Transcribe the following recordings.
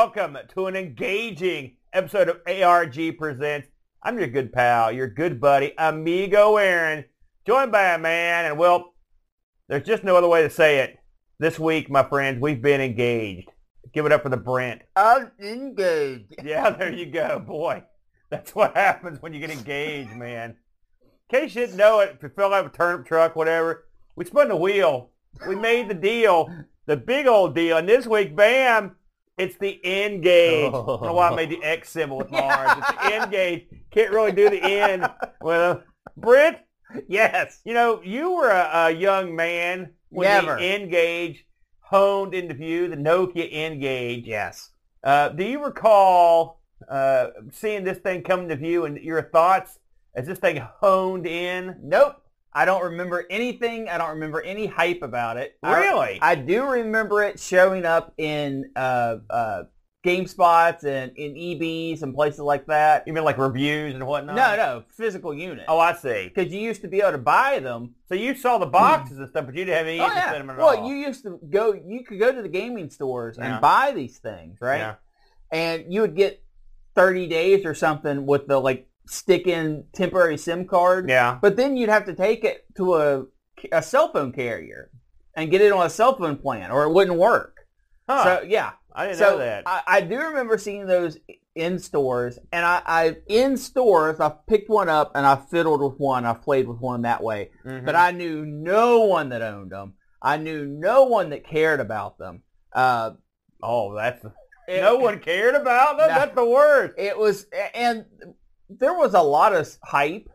welcome to an engaging episode of ARG Presents. I'm your good pal, your good buddy, amigo Aaron, joined by a man, and well, there's just no other way to say it. This week, my friends, we've been engaged. Give it up for the Brent. I'm engaged. Yeah, there you go, boy. That's what happens when you get engaged, man. In case you didn't know it, if you fill out a turnip truck, whatever, we spun the wheel. We made the deal, the big old deal. And this week, bam, it's the N-Gage. I don't know why I made the X symbol with my arms. It's the N-Gage. Can't really do the N. Well, Brent, Yes. you know, you were a, a young man when Never. the N-Gage honed into view, the Nokia N-Gage. Yes. Uh, do you recall uh, seeing this thing come to view and your thoughts as this thing honed in? Nope. I don't remember anything. I don't remember any hype about it. Really? I, do remember it showing up in uh, uh, GameSpots and in EBs and places like that. you mean like reviews and whatnot? No, no, physical units. Oh, I see. Because you used to be able to buy them. So you saw the boxes and stuff, but you didn't have any Oh, interest yeah. in them at Well, all. you used to go. You could go to the gaming stores Yeah. and buy these things, right? Yeah. and you would get 30 days or something with the like stick in temporary SIM card. Yeah. But then you'd have to take it to a, a cell phone carrier and get it on a cell phone plan or it wouldn't work. Huh. So yeah. I didn't so know that. I, I do remember seeing those in stores and I, I in stores I picked one up and I fiddled with one. I played with one that way. Mhm. But I knew no one that owned them. I knew no one that cared about them. Uh, oh, that's it- no one cared about them. No. That's the worst. It was, and there was a lot of hype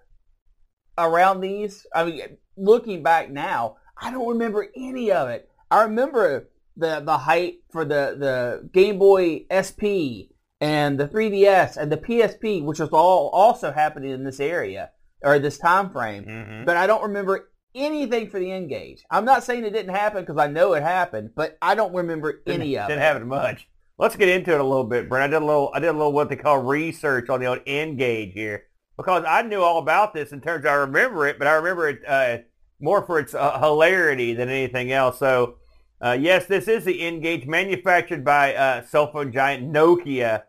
around these. I mean, looking back now, I don't remember any of it. I remember the the hype for the the Game Boy SP and the 3DS and the PSP, which was all also happening in this area or this time frame. Mhm. But I don't remember anything for the N-Gage. I'm not saying it didn't happen because I know it happened, but I don't remember any didn't, of didn't it. have it much. Let's get into it a little bit, Brent. I did a little. I did a little what they call research on the old N-Gage here because I knew all about this in terms. Of, I remember it, but I remember it uh, more for its uh, hilarity than anything else. So, uh, yes, this is the N-Gage, manufactured by uh, cell phone giant Nokia,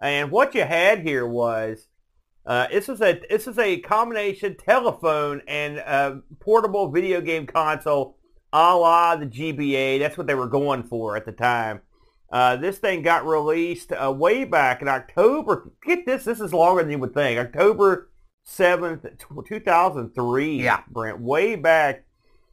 and what you had here was. Uh, this is a this is a combination telephone and uh, portable video game console, a la the GBA. That's what they were going for at the time. Uh, this thing got released uh, way back in October. Get this, this is longer than you would think. October 7th, 2003. Yeah. Brent, way back.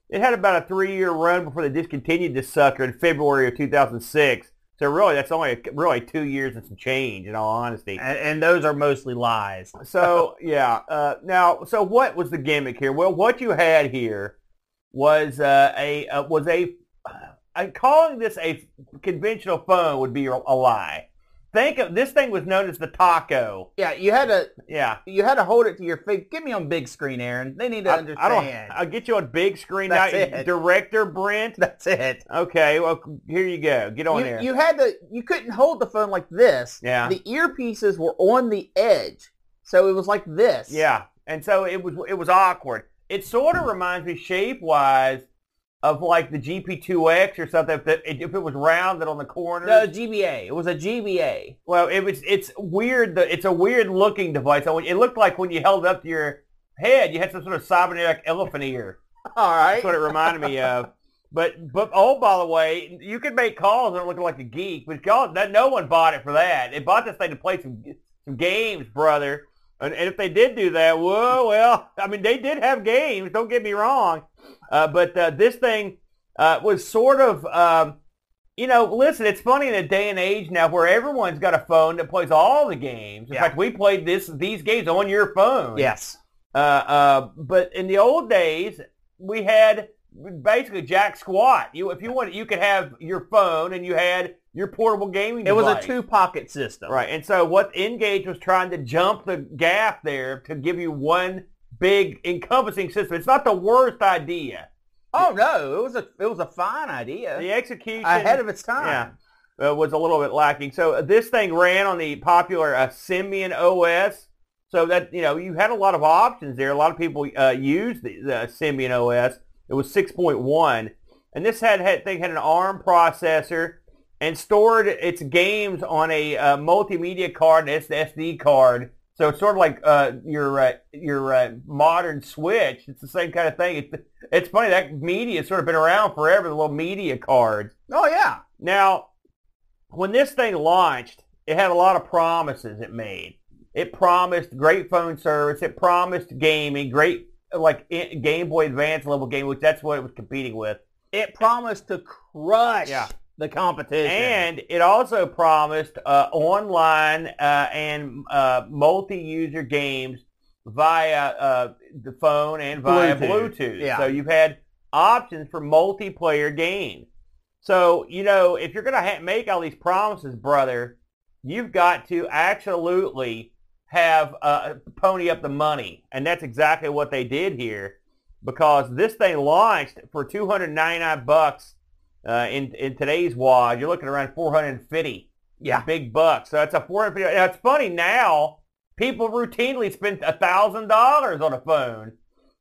It had about a three-year run before they discontinued this sucker in February of 2006. So really, that's only really two years and some change, in all honesty. And, and those are mostly lies. So yeah. Uh, now, so what was the gimmick here? Well, what you had here was uh, a uh, was a uh, calling this a conventional phone would be a, lie. Think of this thing was known as the Taco. Yeah, you had to Yeah. you had to hold it to your face. Get me on big screen, Aaron. They need to I, I understand. don't. I'll get you on big screen That's now. it. Director Brent. That's it. Okay. Well, here you go. Get on You, there. you had to. You couldn't hold the phone like this. Yeah. The earpieces were on the edge, so it was like this. Yeah, and so it was it was awkward. It sort of reminds me shape wise of like the GP2X or something. If, the, if it was rounded on the corners. No, GBA. It was a GBA. well, it was it's weird. The, it's a weird looking device. It looked like when you held up to your head, you had some sort of cybernetic elephant ear. All right. That's what it reminded me of. But but oh, by the way, you could make calls and look like a geek, but y'all, that no one bought it for that. They bought this thing to play some some games, brother. And, and if they did do that, whoa, well, I mean, they did have games. Don't get me wrong, uh, but uh, this thing uh, was sort of. Um, you know, listen, it's funny in a day and age now where everyone's got a phone that plays all the games. In Yeah. fact, we played this these games on your phone. Yes. Uh, uh, but in the old days, we had basically jack squat. You, if you wanted, you could have your phone and you had your portable gaming. It was a two pocket system. right. And so what N-Gage was trying to jump the gap there to give you one big encompassing system. It's not the worst idea. Oh no, it was a it was a fine idea. The execution Ahead of its time. Yeah. uh, was a little bit lacking. So uh, this thing ran on the popular uh, Symbian OS. So that you know you had a lot of options there. A lot of people uh, used the, the Symbian OS. It was 6.1, and this had, had thing had an ARM processor and stored its games on a uh, multimedia card, an SD card. So it's sort of like uh, your uh, your uh, modern Switch. It's the same kind of thing. It's, it's funny that media has sort of been around forever. The little media cards. Oh yeah. Now, when this thing launched, it had a lot of promises it made. It promised great phone service. It promised gaming, great like Game Boy Advance level game, which that's what it was competing with. It promised to crush Yeah. The competition. And it also promised uh, online uh, and uh, multi-user games via uh, the phone and via Bluetooth. Bluetooth. Yeah. So you've had options for multiplayer games. So, you know, if you're going to ha- make all these promises, brother, you've got to absolutely have uh, pony up the money. And that's exactly what they did here because this thing launched for 299 bucks uh, in in today's wad, you're looking around 450. Yeah. big bucks. So it's a 450. Now it's funny now. People routinely spend a thousand dollars on a phone,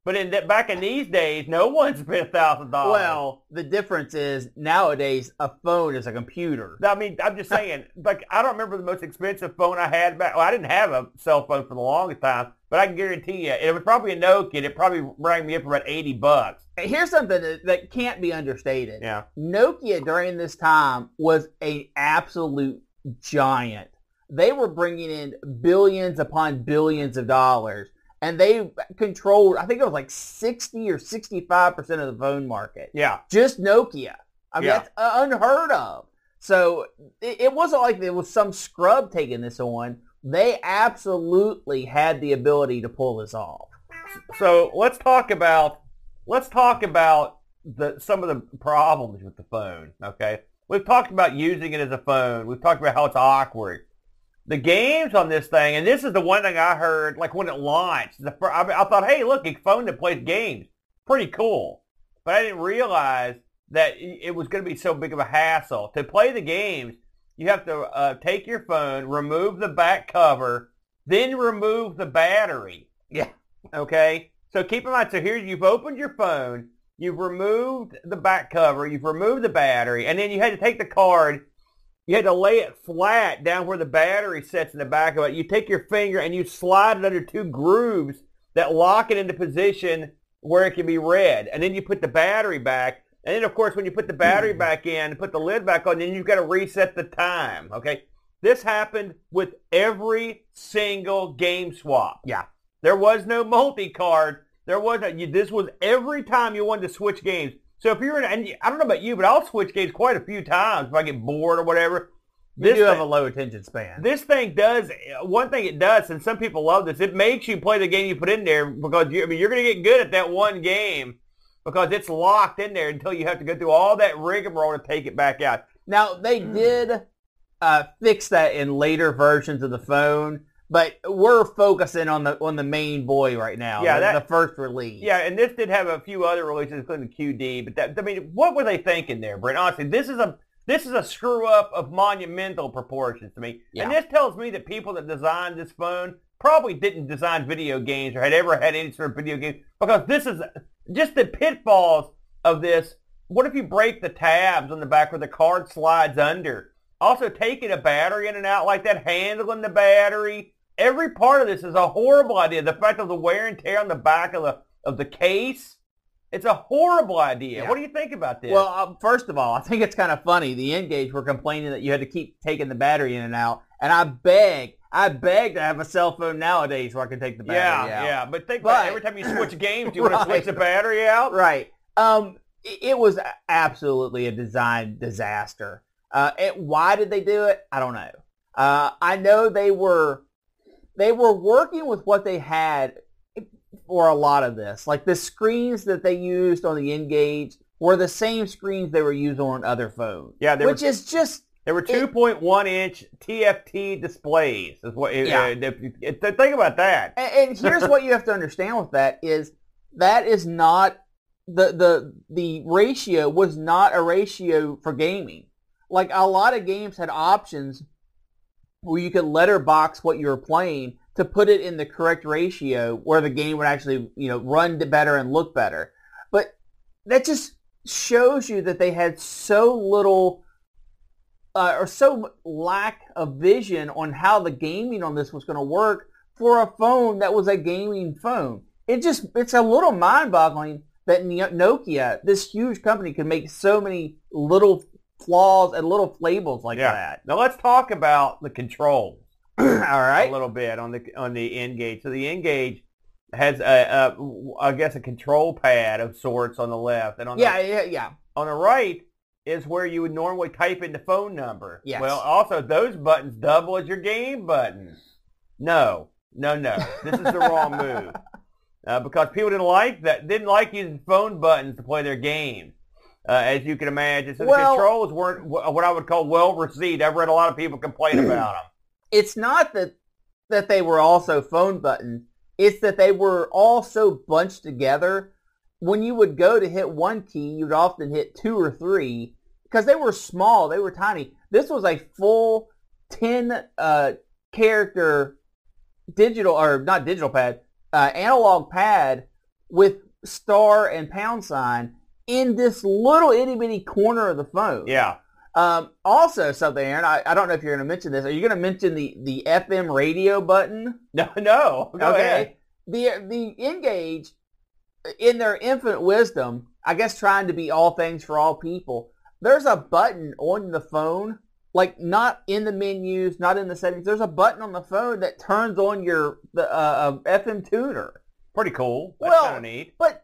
but in that back in these days, no one spent a thousand dollars. well, the difference is nowadays a phone is a computer. I mean, I'm just saying. like, I don't remember the most expensive phone I had back. Well, I didn't have a cell phone for the longest time, but I can guarantee you, it was probably a Nokia. and It probably rang me up for about 80 bucks. Here's something that, that can't be understated. Yeah. Nokia during this time was an absolute giant. They were bringing in billions upon billions of dollars, and they controlled, I think it was like 60 or 65% of the phone market. Yeah. Just Nokia. I mean, Yeah. that's unheard of. So it, it wasn't like there was some scrub taking this on. They absolutely had the ability to pull this off. So let's talk about let's talk about the some of the problems with the phone. Okay, we've talked about using it as a phone. We've talked about how it's awkward. The games on this thing, and this is the one thing I heard, like when it launched. The, I, I thought, hey, look, a phone that plays games, pretty cool. But I didn't realize that it was going to be so big of a hassle to play the games. You have to uh, take your phone, remove the back cover, then remove the battery. Yeah. Okay? So keep in mind, so here you've opened your phone, you've removed the back cover, you've removed the battery, and then you had to take the card, you had to lay it flat down where the battery sits in the back of it. You take your finger and you slide it under two grooves that lock it into position where it can be read. And then you put the battery back. And then, of course, when you put the battery mm-hmm. back in, and put the lid back on, then you've got to reset the time. Okay? This happened with every single game swap. Yeah. There was no multi-card. There was a, you, this was every time you wanted to switch games. So if you're in, and I don't know about you, but I'll switch games quite a few times if I get bored or whatever. You This do have a low attention span. this thing does one thing it does, and some people love this. It makes you play the game you put in there because you, I mean you're going to get good at that one game because it's locked in there until you have to go through all that rigmarole to take it back out. Now they did uh, fix that in later versions of the phone, but we're focusing on the on the main boy right now. Yeah, the, that- the first release. Yeah, and this did have a few other releases, including the QD. But that, I mean, what were they thinking there, Brent? Honestly, this is a this is a screw up of monumental proportions to me. Yeah. And this tells me that people that designed this phone probably didn't design video games or had ever had any sort of video game because this is just the pitfalls of this. What if you break the tabs on the back where the card slides under? Also, taking a battery in and out like that, handling the battery. Every part of this is a horrible idea. The fact of the wear and tear on the back of the of the case, it's a horrible idea. Yeah. What do you think about this? Well, uh, first of all, I think it's kind of funny. The N-Gage were complaining that you had to keep taking the battery in and out, and I beg, I beg to have a cell phone nowadays where I can take the yeah, battery out. yeah. But think about But- it. every time you switch games, you want to switch the battery out. Right. Um, it, it was absolutely a design disaster. Uh, and why did they do it? I don't know. Uh, I know they were they were working with what they had for a lot of this. Like the screens that they used on the N-Gage were the same screens they were using on other phones, Yeah, which were is just there were two point one inch TFT displays. Is what? Yeah. Uh, if you- think about that. And, and here's what you have to understand with that is that is not the the the ratio was not a ratio for gaming. Like a lot of games had options where you could letterbox what you were playing to put it in the correct ratio where the game would actually you know run better and look better. But that just shows you that they had so little uh, or so lack of vision on how the gaming on this was going to work for a phone that was a gaming phone. It just it's a little mind-boggling that Nokia, this huge company, could make so many little flaws and little flables like Yeah. that. Now let's talk about the controls All right. a little bit on the on the N-Gage. So the N-Gage has a, a I guess a control pad of sorts on the left, and on Yeah, the yeah, yeah. on the right is where you would normally type in the phone number. Yes. Well, also those buttons double as your game buttons. No, no, no. This is the wrong move. Uh, because people didn't like that, didn't like using phone buttons to play their games, uh, as you can imagine. So the controls weren't what I would call well received. I've read a lot of people complain about them. It's not that that they were also phone buttons. It's that they were all so bunched together. When you would go to hit one key, you'd often hit two or three because they were small. They were tiny. This was a full ten uh, character digital or not digital pad, uh, analog pad with star and pound sign in this little itty bitty corner of the phone. Yeah. Um, also, something, Aaron, I, I don't know if you're going to mention this. Are you going to mention the, the FM radio button? No, no. Go ahead. The the N-Gage, in their infinite wisdom, I guess trying to be all things for all people, there's a button on the phone, like not in the menus, not in the settings. There's a button on the phone that turns on your the uh, uh, FM tuner. Pretty cool. That's Well- kind of neat. But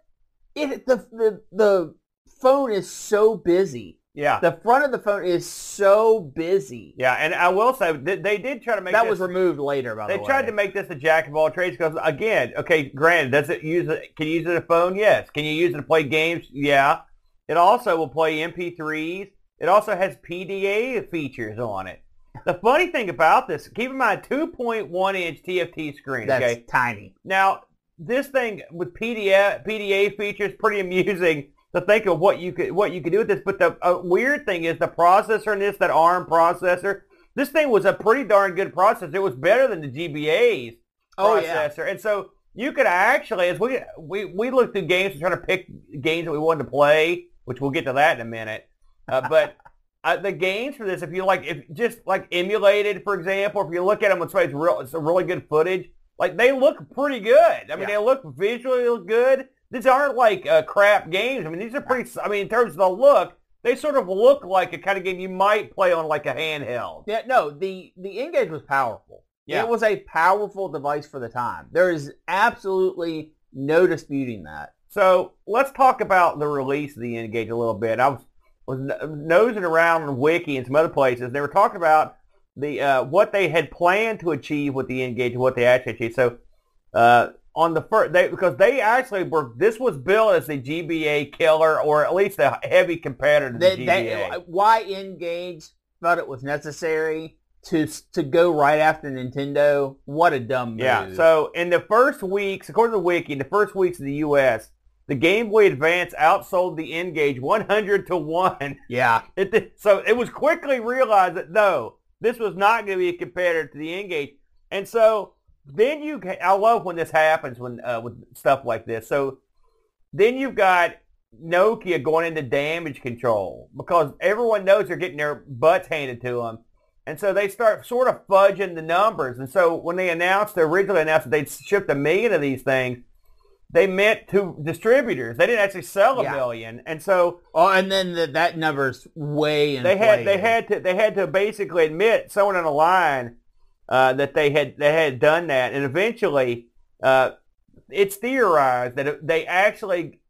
it the, the the phone is so busy. Yeah. The front of the phone is so busy. Yeah, and I will say they, they did try to make that this, was removed later, by They the way. tried to make this a jack of all trades because again, okay, granted, does it use it? Can you use it a phone? Yes. Can you use it to play games? Yeah. It also will play MP3s. It also has PDA features on it. The funny thing about this, keep in mind, 2.1 inch TFT screen. That's okay. tiny. Now this thing with PDA PDA features pretty amusing to think of what you could what you could do with this. But the uh, weird thing is the processor in this, that ARM processor. This thing was a pretty darn good processor. It was better than the GBA's Oh yeah. processor. And so you could actually, as we we we looked through games and trying to pick games that we wanted to play, which we'll get to that in a minute. Uh, but uh, the games for this, if you like, if just like emulated, for example, if you look at them with it's real, it's a really good footage. Like they look pretty good. I mean, Yeah. they look visually look good. These aren't like uh, crap games. I mean, these are pretty. I mean, in terms of the look, they sort of look like a kind of game you might play on like a handheld. Yeah, no, the the N-Gage was powerful. Yeah. It was a powerful device for the time. There is absolutely no disputing that. So let's talk about the release of the N-Gage a little bit. I was, was nosing around on Wiki and some other places. They were talking about the uh, what they had planned to achieve with the N-Gage and what they actually achieved. So uh, on the first, they, because they actually were, this was billed as the GBA killer or at least a heavy competitor to the They, GBA. they, why N-Gage felt it was necessary to to go right after Nintendo? What a dumb move. Yeah. So in the first weeks, according to the wiki, in the first weeks of the U.S., the Game Boy Advance outsold the N-Gage 100 to one. yeah, It, did- so it was quickly realized that no, this was not going to be a competitor to the N-Gage. And so then you, I love when this happens when uh, with stuff like this. So then you've got Nokia going into damage control because everyone knows they're getting their butts handed to them. And so they start sort of fudging the numbers. And so when they announced, they originally announced that they'd shipped a million of these things, they meant to distributors. They didn't actually sell a Yeah. million. And so Oh, and then the, that number's way they had they had to they had to basically admit someone on the line uh, that they had they had done that, and eventually uh, it's theorized that they actually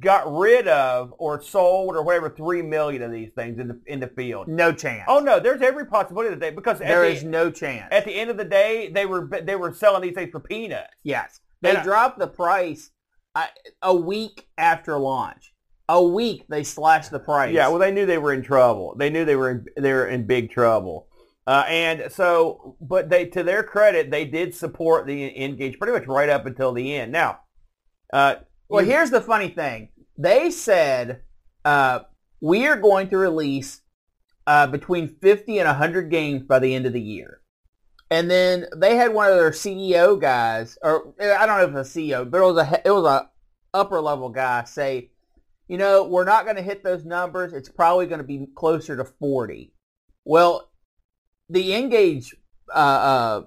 got rid of or sold or whatever three million of these things in the in the field. no chance. Oh no, there's every possibility that they because there at is no chance. at the end of the day they were they were selling these things for peanuts. Yes. They dropped the price a week after launch. A week they slashed the price. Yeah, well, they knew they were in trouble. They knew they were in, they were in big trouble. Uh, and so, but they, to their credit, they did support the N-Gage pretty much right up until the end. Now, uh, Well, here's the funny thing. They said uh, we are going to release uh, between 50 and 100 games by the end of the year. And then they had one of their CEO guys, or I don't know if it's a CEO, but it was a it was a upper level guy say, you know, we're not going to hit those numbers. It's probably going to be closer to 40. Well, the N-Gage uh, uh,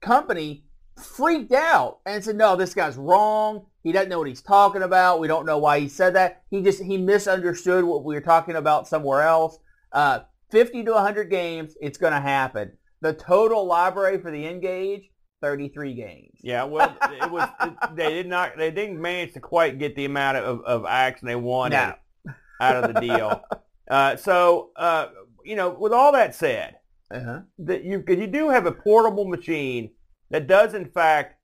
company freaked out and said, "No, this guy's wrong. He doesn't know what he's talking about. We don't know why he said that. He just he misunderstood what we were talking about somewhere else." Uh, 50 to 100 games, it's going to happen. The total library for the N-Gage, 33 games. Yeah, well, it was it, they did not they didn't manage to quite get the amount of, of action they wanted No. out of the deal. uh, so uh, you know, with all that said, Uh-huh. that you 'cause you do have a portable machine that does in fact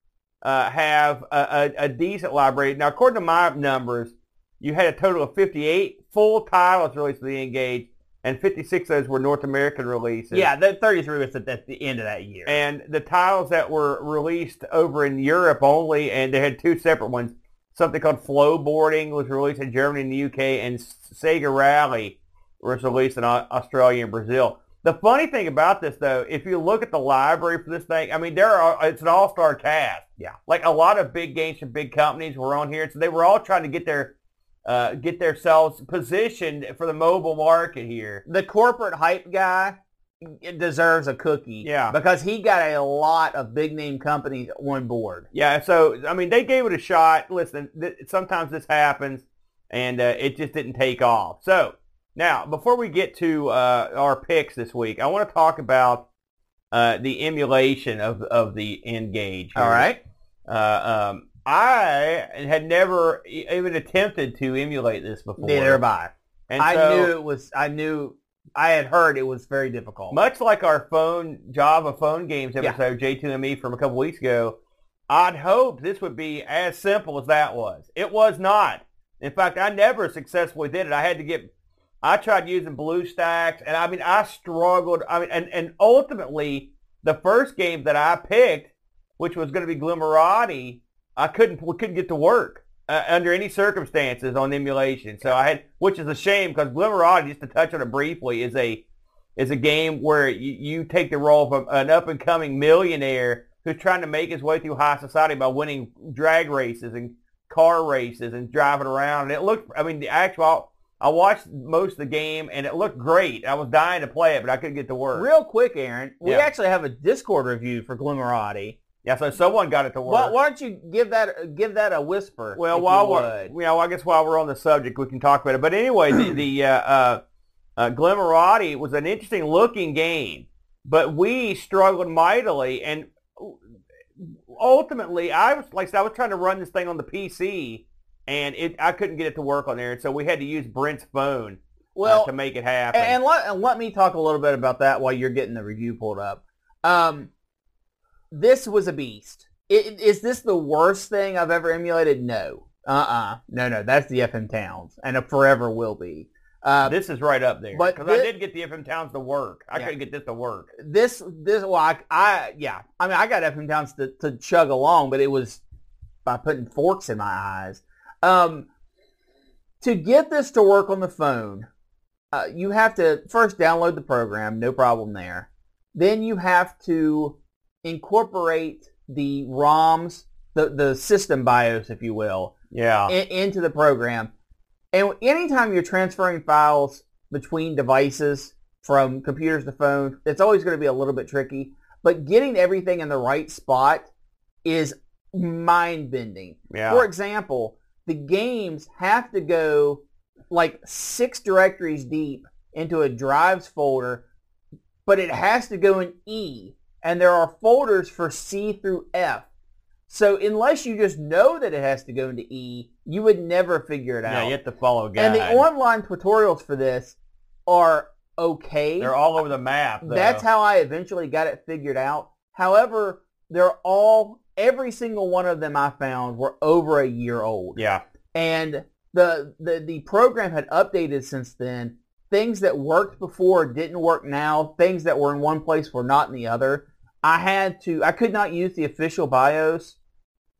uh, have a, a, a decent library. Now, according to my numbers, you had a total of 58 full titles released for the N-Gage, and 56 of those were North American releases. Yeah, the 33 was at, at the end of that year. And the titles that were released over in Europe only, and they had two separate ones. Something called Flowboarding was released in Germany and the UK, and Sega Rally was released in Australia and Brazil. The funny thing about this, though, if you look at the library for this thing, I mean, there are it's an all-star cast. Yeah. like a lot of big games from big companies were on here, so they were all trying to get their uh, get themselves positioned for the mobile market here. the corporate hype guy deserves a cookie. Yeah. Because he got a lot of big name companies on board. Yeah, so I mean, they gave it a shot. Listen, th- sometimes this happens, and uh, it just didn't take off. So now, before we get to uh, our picks this week, I want to talk about uh, the emulation of of the N-Gage. All right. Uh, um, I had never even attempted to emulate this before. Neither have I. And I so, knew it was. I knew. I had heard it was very difficult. much like our phone Java phone games Yeah. episode J2ME from a couple weeks ago, I'd hoped this would be as simple as that was. It was not. In fact, I never successfully did it. I had to get. I tried using BlueStacks, and I mean, I struggled. I mean, and and ultimately, the first game that I picked, which was going to be Glimmerati, I couldn't couldn't get to work uh, under any circumstances on emulation. So I had, which is a shame because Glimmerati, just to touch on it briefly, is a is a game where you, you take the role of a, an up and coming millionaire who's trying to make his way through high society by winning drag races and car races and driving around. And it looked, I mean, the actual, I watched most of the game and it looked great. I was dying to play it, but I couldn't get to work. Real quick, Aaron, we Yeah. actually have a Discord review for Glimmerati. Yeah, so someone got it to work. Why, why don't you give that give that a whisper? Well, while we're, you know, I guess while we're on the subject, we can talk about it. But anyway, the, the uh, uh, uh, Glimmerati was an interesting looking game, but we struggled mightily, and ultimately, I was like I said, I was trying to run this thing on the PC, and it I couldn't get it to work on there, and so we had to use Brent's phone uh, well, to make it happen. and, and let and let me talk a little bit about that while you're getting the review pulled up. Um, this was a beast. I- Is this the worst thing I've ever emulated? No. Uh-uh. No, no. That's the FM Towns, and it forever will be. Uh, this is right up there because I did get the FM Towns to work. I Yeah. couldn't get this to work. this this well I, I yeah I mean I got FM Towns to, to chug along, but it was by putting forks in my eyes. Um, to get this to work on the phone, uh, you have to first download the program, no problem there. Then you have to incorporate the ROMs, the the system BIOS, if you will, Yeah. in, into the program. And anytime you're transferring files between devices from computers to phone, it's always going to be a little bit tricky. But getting everything in the right spot is mind-bending. yeah. For example, the games have to go like six directories deep into a drives folder, but it has to go in E, and there are folders for C through F. So unless you just know that it has to go into E, you would never figure it out. yeah, out. you have to follow a guide. and the online tutorials for this are okay. They're all over the map. Though. That's how I eventually got it figured out. However, they're all every single one of them I found were over a year old. Yeah. And the the the program had updated since then. Things that worked before didn't work now. Things that were in one place were not in the other. I had to I could not use the official BIOS.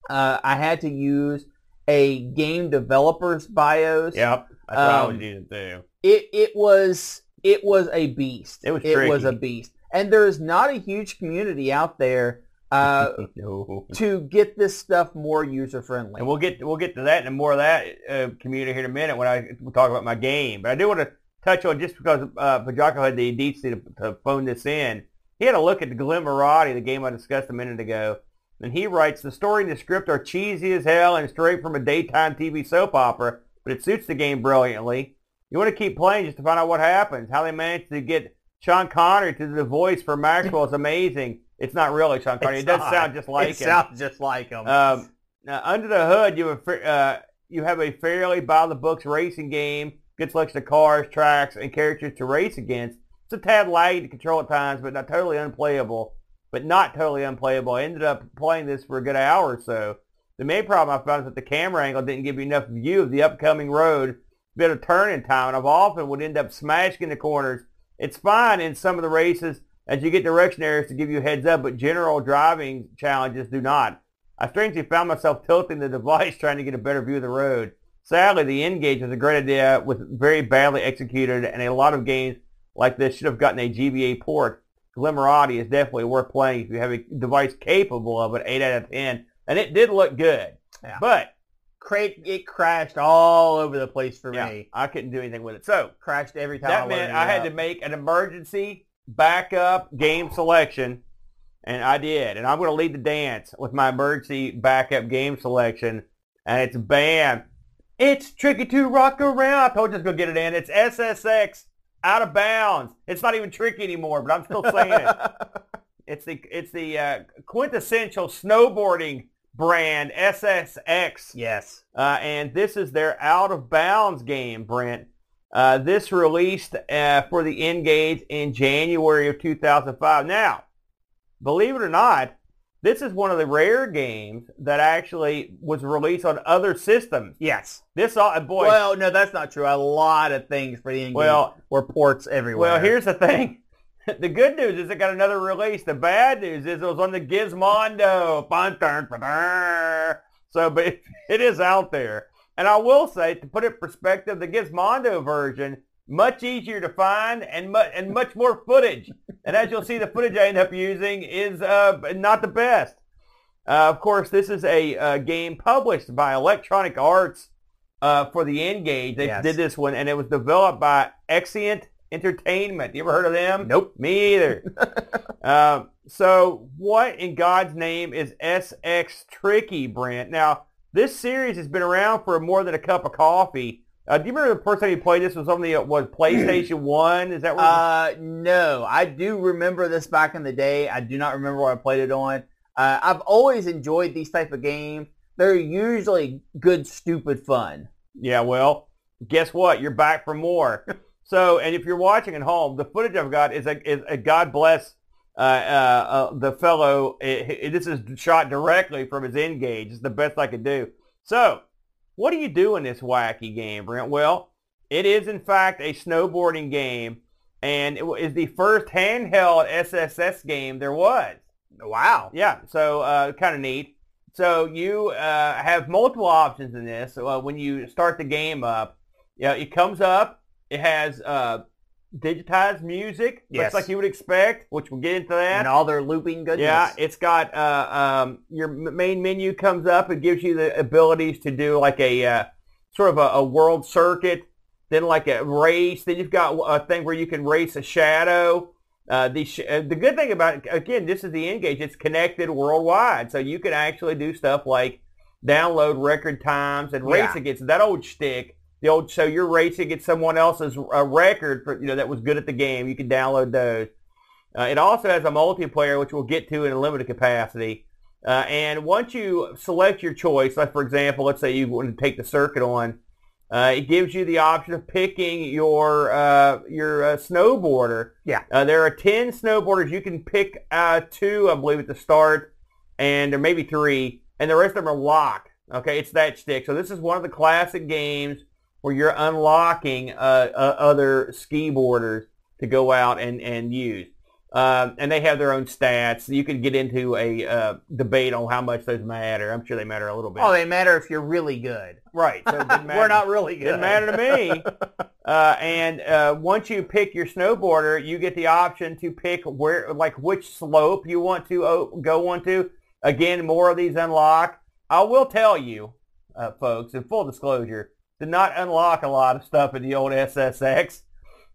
Uh, I had to use a game developer's BIOS. Yep. That's what I Um, was using too. It it was it was a beast. It was it was a beast, and there is not a huge community out there uh, no. to get this stuff more user friendly. And we'll get we'll get to that and more of that uh, community here in a minute when I we'll talk about my game. But I do want to touch on just because uh, Pajako had the decency to, to phone this in. He had a look at the Glimmerati, the game I discussed a minute ago, and he writes, the story and the script are cheesy as hell and straight from a daytime TV soap opera, but it suits the game brilliantly. You want to keep playing just to find out what happens. How they managed to get Sean Connery to do the voice for Maxwell is amazing. It's not really Sean Connery. It's it does not. sound just like it him. sounds just like him. Um, now, under the hood, you have uh, you have a fairly by-the-books racing game, good selection of cars, tracks, and characters to race against. A tad laggy to control at times, but not totally unplayable. But not totally unplayable. I ended up playing this for a good hour or so. The main problem I found is that the camera angle didn't give you enough view of the upcoming road, bit of turning time, and I've often would end up smashing the corners. It's fine in some of the races as you get direction areas to give you a heads up, but general driving challenges do not. I strangely found myself tilting the device trying to get a better view of the road. Sadly, the N-Gage was a great idea with very badly executed, and a lot of games like this should have gotten a GBA port. Glimmerati is definitely worth playing if you have a device capable of it, 8 out of 10. And it did look good. Yeah. But, it crashed all over the place for yeah, me. I couldn't do anything with it. So, Crashed every time. that I meant I had up. to make an emergency backup game selection, and I did. And I'm going to lead the dance with my emergency backup game selection, and it's BAM. It's tricky to rock around. I told you I was going to get it in. It's SSX out of bounds. It's not even tricky anymore, but I'm still saying it. It's the it's the uh, quintessential snowboarding brand SSX. yes. Uh, and this is their out of bounds game, Brent. Uh, this released uh, for the N-Gage in January of 2005. Now, believe it or not, this is one of the rare games that actually was released on other systems. Yes. This, all boy, Well, no, that's not true. A lot of things for the N-Gage Well- were ports everywhere. well, here's the thing. The good news is it got another release. The bad news is it was on the Gizmondo. So, but it, it is out there. And I will say, to put it in perspective, the Gizmondo version, much easier to find and, mu- and much more footage. And as you'll see, the footage I end up using is uh, not the best. Uh, of course, this is a uh, game published by Electronic Arts uh, for the N-Gage. They Yes. did this one, and it was developed by Exient Entertainment. You ever heard of them? Nope. Me either. um, so what in God's name is SSX Tricky, Brent? Now, this series has been around for more than a cup of coffee. Uh, do you remember the first time you played this was on the uh, was PlayStation One? Is that what? Uh, no, I do remember this back in the day. I do not remember what I played it on. Uh, I've always enjoyed these type of games. They're usually good, stupid fun. Yeah, well, guess what? You're back for more. so, and if you're watching at home, the footage I've got is a, is a God bless uh, uh, uh, the fellow. It, it- this is shot directly from his N-Gage. It's the best I could do. So, what do you do in this wacky game, Brent? Well, it is in fact a snowboarding game, and it is the first handheld SSX game there was. Wow. Yeah, so uh, kind of neat. So you uh, have multiple options in this. Uh, when you start the game up, yeah, it comes up. It has uh, digitized music, Yes. looks like you would expect, which we'll get into that. And all their looping goodness. Yeah, it's got uh, um, your main menu comes up. It gives you the abilities to do like a uh, sort of a, a world circuit, then like a race. Then you've got a thing where you can race a shadow. Uh, the sh- uh, the good thing about it, again, this is the N-Gage. It's connected worldwide, so you can actually do stuff like download record times and race Yeah. against that old shtick. The old so you're racing at someone else's uh, record for you know that was good at the game. You can download those. Uh, it also has a multiplayer, which we'll get to in a limited capacity. Uh, and once you select your choice, like for example, let's say you want to take the circuit on, uh, it gives you the option of picking your uh, your uh, snowboarder. Yeah. Uh, there are ten snowboarders. You can pick uh, two, I believe, at the start, and there may be three, and the rest of them are locked. Okay, it's that stick. So this is one of the classic games where you're unlocking uh, uh, other ski boarders to go out and, and use. Um, and they have their own stats. You could get into a uh, debate on how much those matter. I'm sure they matter a little bit. Oh, they matter if you're really good. right. So it. We're not really good. Didn't matter to me. Uh, and uh, once you pick your snowboarder, you get the option to pick where, like, which slope you want to uh, go onto. Again, more of these unlock. I will tell you, uh, folks, in full disclosure, did not unlock a lot of stuff in the old SSX.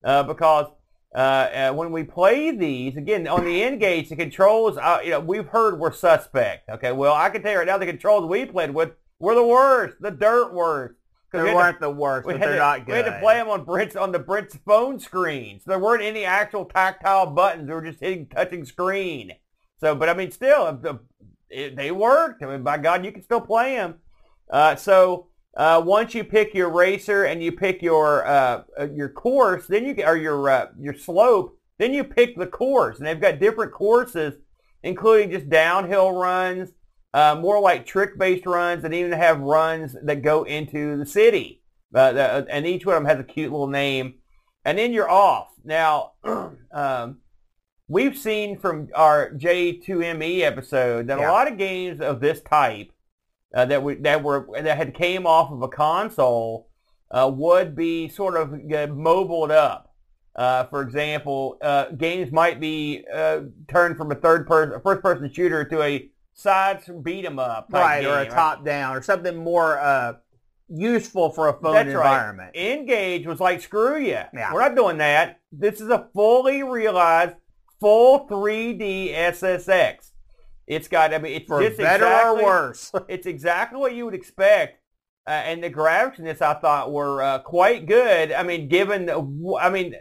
uh, because uh, uh, when we play these again on the N-Gage, the controls, uh, you know, we've heard were suspect. Okay, well, I can tell you right now, the controls we played with were the worst, the dirt worst. They to- weren't the worst, we but had they're to, not good. We had to play them on Brent's on the Brit's phone screens. So there weren't any actual tactile buttons. They were just hitting touching screen. So, but I mean, still, it, they worked. I mean, by God, you can still play them. Uh, so uh, once you pick your racer and you pick your uh, uh, your course, then you or your uh, your slope, then you pick the course, and they've got different courses, including just downhill runs, uh, more like trick-based runs, and even have runs that go into the city. Uh, the, and each one of them has a cute little name. And then you're off. Now, um, we've seen from our J2ME episode that Yeah. a lot of games of this type uh, that we, that were that had came off of a console uh, would be sort of uh, mobiled up. Uh, for example, uh, games might be uh, turned from a third person, first person shooter to a side beat 'em up, right, or a game, top down, or something more uh, useful for a phone That's right. environment. N-Gage was like, screw you. Yeah. We're not doing that. This is a fully realized, full 3D SSX. It's got, I mean, it's For just better exactly, or worse. It's exactly what you would expect. Uh, and the graphics in this, I thought, were uh, quite good. I mean, given, the- I mean,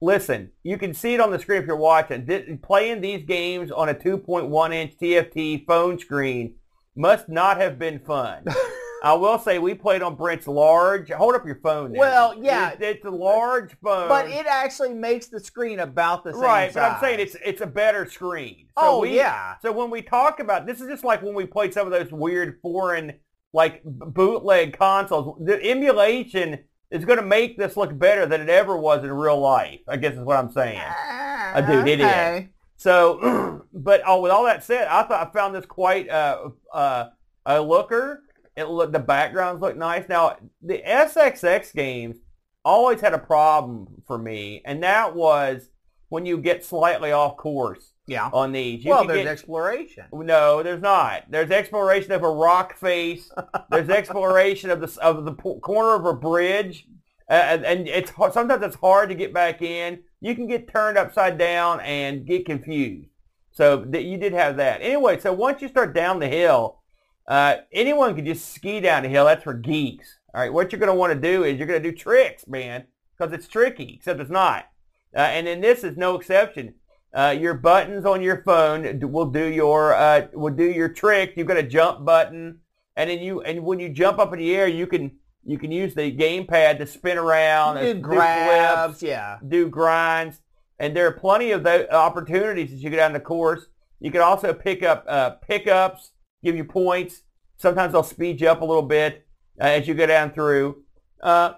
listen, you can see it on the screen if you're watching. Th- playing these games on a 2.1 inch TFT phone screen must not have been fun. I will say we played on Brent's large. Hold up your phone. There. Well, yeah. It- it's a large phone. but it actually makes the screen about the same right. But I'm saying it's it's a better screen. Oh, we, yeah. So when we talk about this is just like when we played some of those weird foreign like bootleg consoles. The emulation is going to make this look better than it ever was in real life. I guess is what I'm saying. Ah, dude, it is. okay. So, but with all that said, I thought I found this quite uh, uh, a looker. It look the backgrounds look nice. Now the SSX games always had a problem for me, and that was when you get slightly off course Yeah. on these. You Well, can there's get, exploration. no, there's not. There's exploration of a rock face. There's exploration of the of the corner of a bridge, uh, and, and it's sometimes it's hard to get back in. You can get turned upside down and get confused. So that you did have that. Anyway, so once you start down the hill, uh, anyone can just ski down the hill. That's for geeks. All right, what you're going to want to do is you're going to do tricks, man, because it's tricky. Except it's not. Uh, and then this is no exception. Uh, your buttons on your phone will do your uh, will do your trick. You've got a jump button, and then you and when you jump up in the air, you can you can use the gamepad to spin around, Do and grabs, flips, yeah. do grinds, and there are plenty of those opportunities as you go down the course. You can also pick up uh, pickups, give you points. Sometimes they'll speed you up a little bit uh, as you go down through. Uh,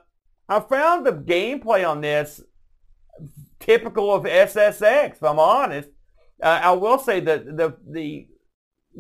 I found the gameplay on this typical of SSX. If I'm honest, uh, I will say that the the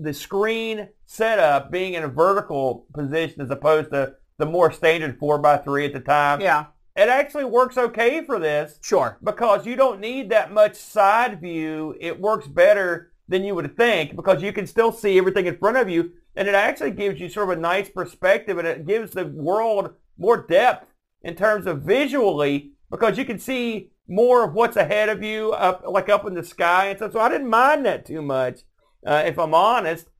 the screen setup being in a vertical position as opposed to the more standard four x three at the time, Yeah, it actually works okay for this sure. because you don't need that much side view. It works better than you would think because you can still see everything in front of you, and it actually gives you sort of a nice perspective, and it gives the world more depth in terms of visually because you can see more of what's ahead of you, up like up in the sky and stuff. So I didn't mind that too much, uh, if I'm honest.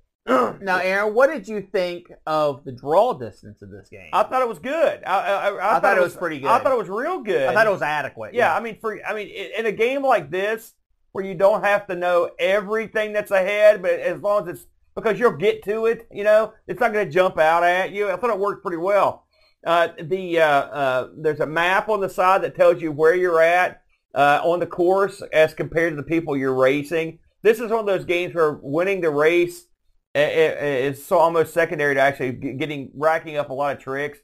Now, Aaron, what did you think of the draw distance of this game? I thought it was good. I, I, I, I thought it was pretty good. I thought it was real good. I thought it was adequate. Yeah, I mean, for I mean, in a game like this, where you don't have to know everything that's ahead, but as long as it's because you'll get to it, you know, it's not going to jump out at you. I thought it worked pretty well. Uh, the uh, uh, there's a map on the side that tells you where you're at uh, on the course as compared to the people you're racing. This is one of those games where winning the race is so almost secondary to actually getting racking up a lot of tricks.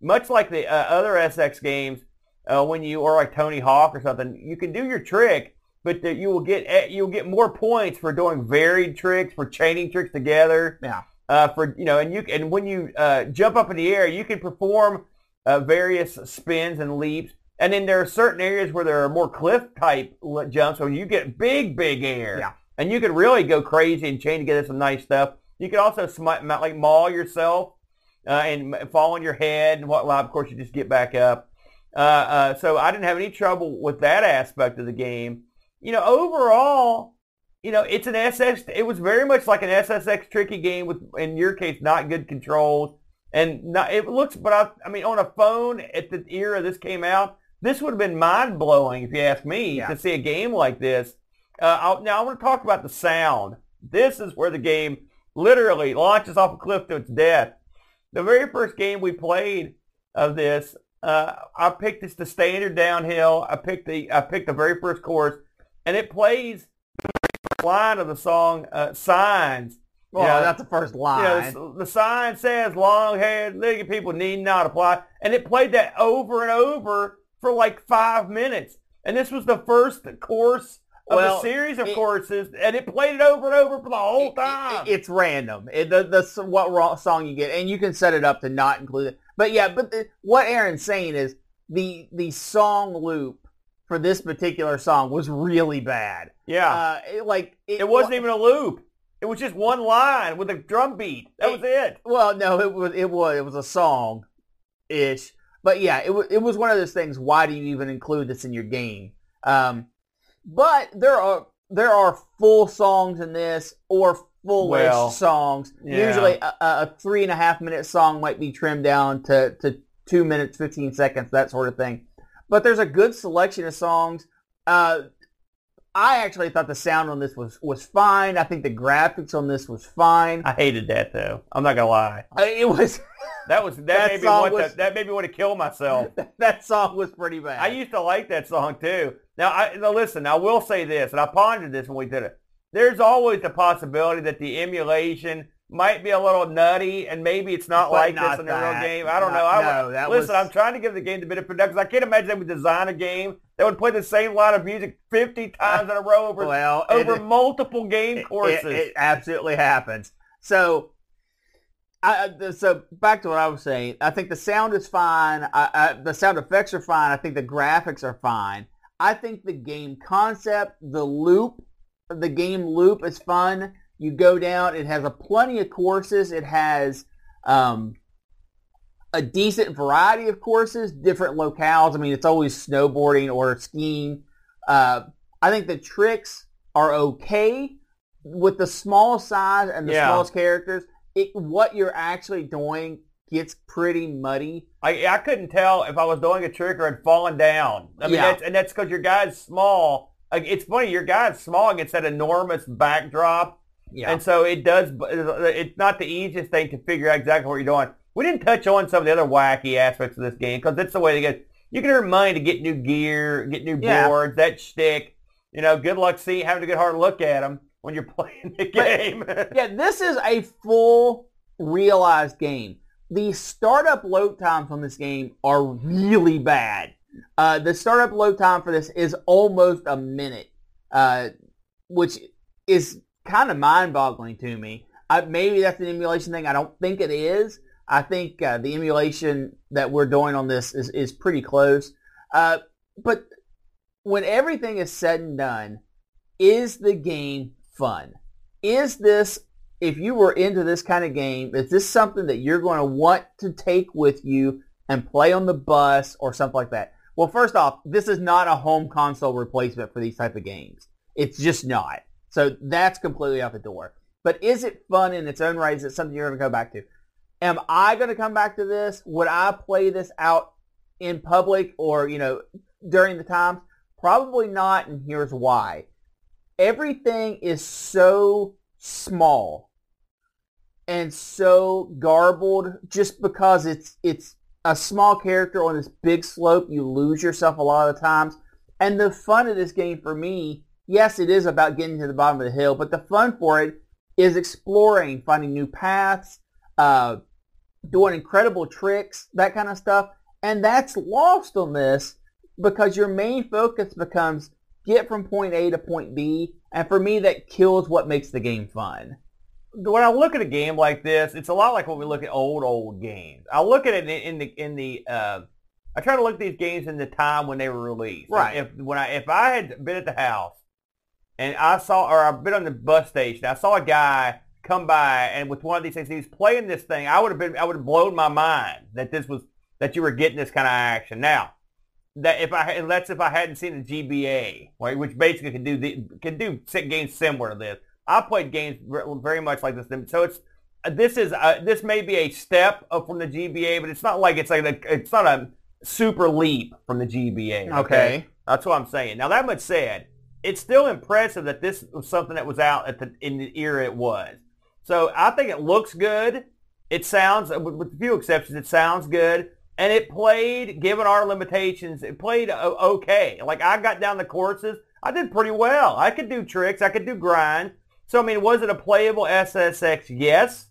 Much like the uh, other SSX games, uh, when you or like Tony Hawk or something, you can do your trick, but that you will get eh, you'll get more points for doing varied tricks, for chaining tricks together. Yeah. Uh, for you know, and you and when you uh, jump up in the air, you can perform uh, various spins and leaps. And then there are certain areas where there are more cliff type jumps, where you get big, big air. Yeah. And you can really go crazy and chain together some nice stuff. You can also smi- like maul yourself uh, and fall on your head and whatnot. Of course, you just get back up. Uh, uh, so I didn't have any trouble with that aspect of the game. You know, overall, you know, it's an SS. It was very much like an SSX tricky game with, in your case, not good controls. And not, it looks, but I, I mean, on a phone at the era this came out, this would have been mind blowing if you ask me Yeah. to see a game like this. Uh, I'll, now I want to talk about the sound. This is where the game literally launches off a cliff to its death. The very first game we played of this, uh, I picked this the standard downhill. I picked the I picked the very first course, and it plays the line of the song uh, "Signs." Well, Yeah. that's the first You line. know, the, the sign says long-haired legged people need not apply, and it played that over and over for like five minutes. And this was the first course of Well, a series of it- courses, and it played it over and over for the whole time. it- it's random. It, the the what song you get, and you can set it up to not include it. But yeah, but the, what Aaron's saying is the the song loop for this particular song was really bad. yeah, Uh, it, like it wasn't even a loop. It was just one line with a drum beat. That was it. Well, no, it was it was it was a song, ish. But yeah, it was it was one of those things. Why do you even include this in your game? Um, but there are there are full songs in this or full-ish Well, songs. yeah. Usually, a, a a three and a half minute song might be trimmed down to to two minutes fifteen seconds, that sort of thing. But there's a good selection of songs. Uh, I actually thought the sound on this was was fine. I think the graphics on this was fine. I hated that though. I'm not gonna lie. It was. That was that, That made me want was- to, that made me want to kill myself. that song was pretty bad. I used to like that song too. Now, I, now listen, I will say this, and I pondered this when we did it. There's always the possibility that the emulation might be a little nutty, and maybe it's not But like not this in the real game. I don't Not- know. I, no, that listen, was- I'm trying to give the game the bit of production. I can't imagine they would design a game that would play the same line of music 50 times in a row over well, over it, multiple game it- courses. It, it absolutely happens. So, I, I- so back to what I was saying. I think the sound is fine. I, I, the sound effects are fine. I think the graphics are fine. I think the game concept, the loop, the game loop is fun. You go down. It has a plenty of courses. It has um, a decent variety of courses, different locales. I mean, it's always snowboarding or skiing. Uh, I think the tricks are okay with the small size and the Yeah. smallest characters. It, what you're actually doing gets pretty muddy. I, I couldn't tell if I was doing a trick or had fallen down. I mean, Yeah. that's, and that's because your guy's small. Like, it's funny, your guy's small against that enormous backdrop. Yeah. And so it does, it's not the easiest thing to figure out exactly what you're doing. We didn't touch on some of the other wacky aspects of this game because it's the way to get, you can earn money to get new gear, get new Yeah. boards, that shtick. You know, good luck seeing, having a good hard look at them when you're playing the game. yeah, this is a full realized game. The startup load times on this game are really bad. Uh, the startup load time for this is almost a minute, uh, which is kind of mind-boggling to me. I, maybe that's an emulation thing. I don't think it is. I think uh, the emulation that we're doing on this is, is pretty close. Uh, but when everything is said and done, is the game fun? Is this, if you were into this kind of game, is this something that you're going to want to take with you and play on the bus or something like that? Well, first off, this is not a home console replacement for these type of games. It's just not. So that's completely out the door. But is it fun in its own right? Is it something you're going to go back to? Am I going to come back to this? Would I play this out in public or, you know, during the times? Probably not, and here's why. Everything is so small and so garbled just because it's it's a small character on this big slope. You lose yourself a lot of times. And the fun of this game for me, yes, it is about getting to the bottom of the hill, but the fun for it is exploring, finding new paths, uh, doing incredible tricks, that kind of stuff. And that's lost on this because your main focus becomes get from point A to point B. And for me, that kills what makes the game fun. when I look at a game like this, it's a lot like when we look at old old games. I look at it in, the in the. Uh, I try to look at these games in the time when they were released. Right. If when I if I had been at the house and I saw or I've been on the bus station, I saw a guy come by and with one of these things, he was playing this thing. I would have been I would have blown my mind that this was that you were getting this kind of action. Now, that if I and that's if I hadn't seen the GBA, right, which basically can do the can do games similar to this. I played games very much like this, so it's this is uh this may be a step up from the GBA, but it's not like it's like a, it's not a super leap from the GBA. Okay. That's what I'm saying. Now that much said, it's still impressive that this was something that was out at the in the era it was. So I think it looks good. It sounds, uh, with, with a few exceptions, it sounds good. And it played, given our limitations, it played uh, okay. Like I got down the courses, I did pretty well. I could do tricks, I could do grind. So I mean, was it a playable SSX? Yes.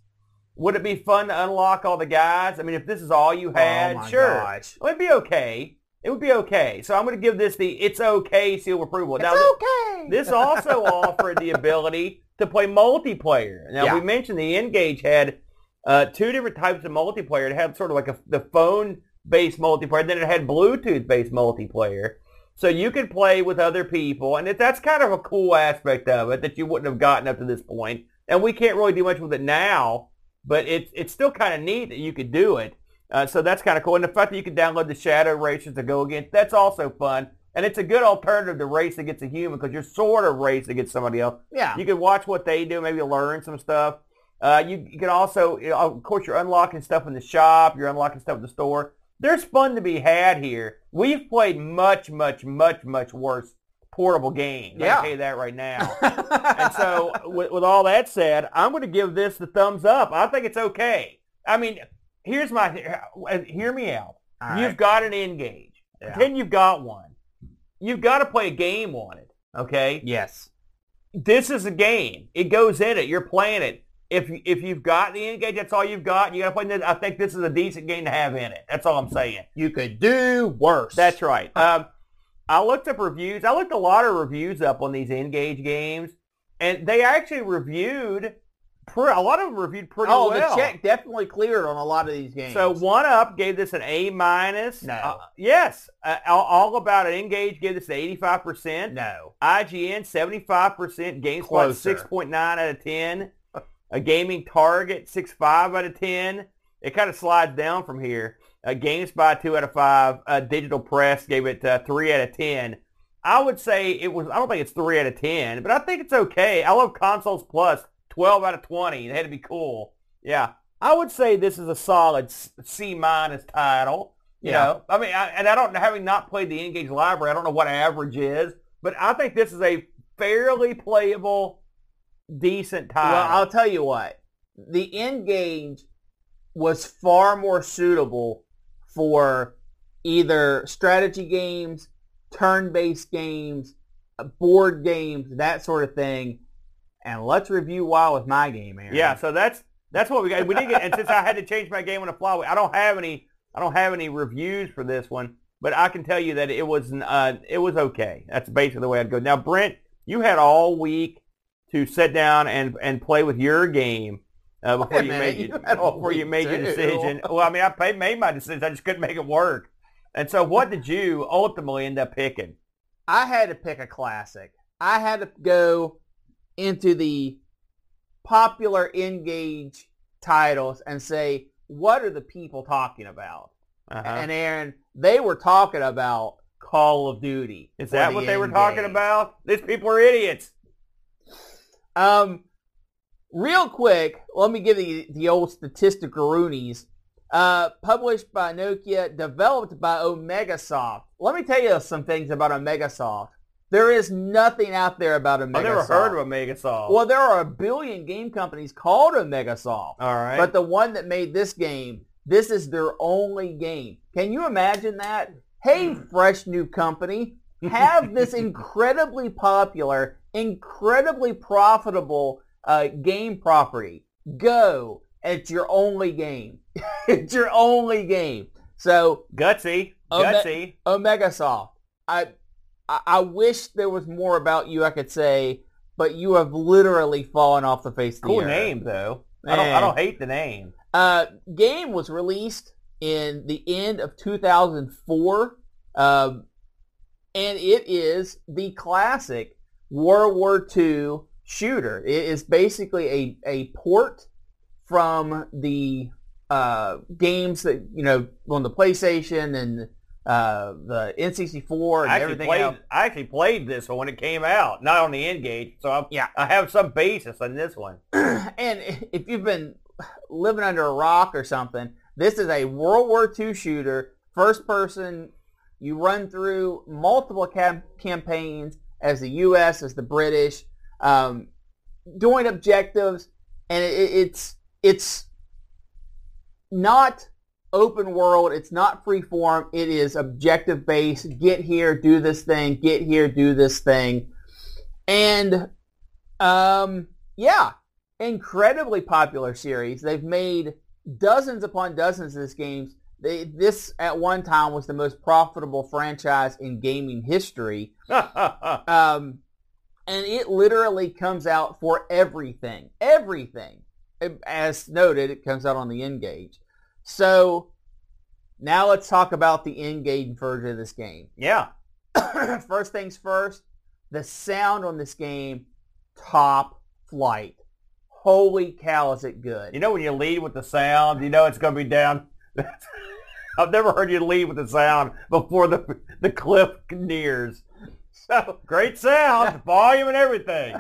Would it be fun to unlock all the guys? I mean, if this is all you oh had, oh my sure. gosh. It would be okay. It would be okay. So I'm going to give this the it's okay seal of approval. It's now, okay. this also offered the ability to play multiplayer. Now Yeah. we mentioned the N-Gage had uh, two different types of multiplayer. It had sort of like a, the phone-based multiplayer, then it had Bluetooth-based multiplayer. So you could play with other people, and it, that's kind of a cool aspect of it that you wouldn't have gotten up to this point. And we can't really do much with it now, but it's it's still kind of neat that you could do it. Uh, so that's kind of cool. And the fact that you can download the Shadow Racers to go against, that's also fun. And it's a good alternative to race against a human because you're sort of racing against somebody else. yeah. You can watch what they do, maybe learn some stuff. Uh, you, you can also, you know, of course, you're unlocking stuff in the shop. You're unlocking stuff in the store. There's fun to be had here. We've played much, much, much, much worse portable games. I Yeah. can tell you that right now. and so, with, with all that said, I'm going to give this the thumbs up. I think it's okay. I mean, here's my, hear me out. All You've right. got an N-Gage. Yeah. Pretend you've got one. You've got to play a game on it. Okay yes. this is a game. It goes in it. You're playing it. If if you've got the N-Gage, that's all you've got. You got to play this. I think this is a decent game to have in it. That's all I'm saying. You could do worse. That's right. Um, I looked up reviews. I looked a lot of reviews up on these N-Gage games, and they actually reviewed. Pre- a lot of them reviewed pretty oh, well. Oh, the check definitely cleared on a lot of these games. So One Up gave this an A minus. No. Uh, yes. Uh, all, all about it. N-Gage gave this an 85 percent. no. IGN 75%, GameSpot 6.9 out of 10, a Gaming Target 6.5 out of 10. It kind of slides down from here. Uh, GameSpot 2 out of 5. Uh, Digital Press gave it uh, 3 out of 10. I would say it was, I don't think it's 3 out of 10, but I think it's okay. I love Consoles Plus 12 out of 20. It had to be cool. Yeah. I would say this is a solid C minus title. You Yeah. know, I mean, I, and I don't, having not played the N-Gage library, I don't know what average is, but I think this is a fairly playable, decent title. Well, I'll tell you what. The N-Gage was far more suitable for either strategy games, turn-based games, board games, that sort of thing. And let's review WoW with my game, Aaron. yeah, so that's that's what we got. We did get, and since I had to change my game on the fly, I don't have any, I don't have any reviews for this one, but I can tell you that it was, uh, it was okay. That's basically the way I'd go. Now, Brent, you had all week to sit down and and play with your game. Uh, before you made you before you made your decision. Well, I mean, I made my decision. I just couldn't make it work. And so, what did you ultimately end up picking? I had to pick a classic. I had to go into the popular N-Gage titles and say, what are the people talking about? Uh-huh. And Aaron, they were talking about Call of Duty. Is that the what they were talking N-Gage. about? These people are idiots. Um, real quick, let me give you the old statistical roonies. Uh, published by Nokia, developed by Omegasoft. Let me tell you some things about Omegasoft. There is nothing out there about Omegasoft. I've never heard of a Megasoft. Well, there are a billion game companies called Omegasoft. All right. But the one that made this game, this is their only game. Can you imagine that? Hey, fresh new company, have this incredibly popular, incredibly profitable uh, game property. Go. It's your only game. it's your only game. So gutsy, Ome- gutsy. Omegasoft, I, I I wish there was more about you I could say, but you have literally fallen off the face of the cool earth. name though. I don't. I don't hate the name. Uh, game was released in the end of 2004, um, and it is the classic World War II shooter. It is basically a, a port from the uh, games that you know on the PlayStation and uh, the N64 and I everything played. else. I actually played this one when it came out, not on the N-Gage. So I'm, Yeah. I have some basis on this one. and if you've been living under a rock or something, this is a World War II shooter, first person. You run through multiple cam- campaigns as the U.S. as the British, um, doing objectives, and it, it's it's not open world. It's not free form. It is objective based. Get here, do this thing. Get here, do this thing, and um, yeah, incredibly popular series. They've made dozens upon dozens of these games. They, this at one time was the most profitable franchise in gaming history. Um, and it literally comes out for everything. Everything. As noted, it comes out on the N-Gage. So now let's talk about the N-Gage version of this game. yeah. first things first, the sound on this game, top flight. Holy cow, is it good. You know when you lead with the sound, you know it's going to be down. I've never heard you lead with the sound before the the cliff nears. So great sound, volume, and everything.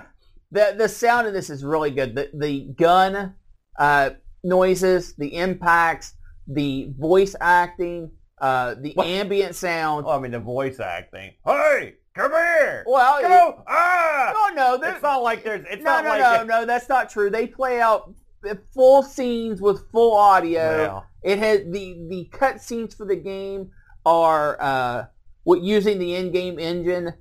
the the sound of this is really good. The the gun uh, noises, the impacts, the voice acting, uh, the What? ambient sound. Well, I mean the voice acting. Hey, come here. Well, Go. Ah. no, no, It's not like there's. It's no, not no, like no, it- no. That's not true. They play out full scenes with full audio. It has the the cut scenes for the game are uh, what using the in-game engine.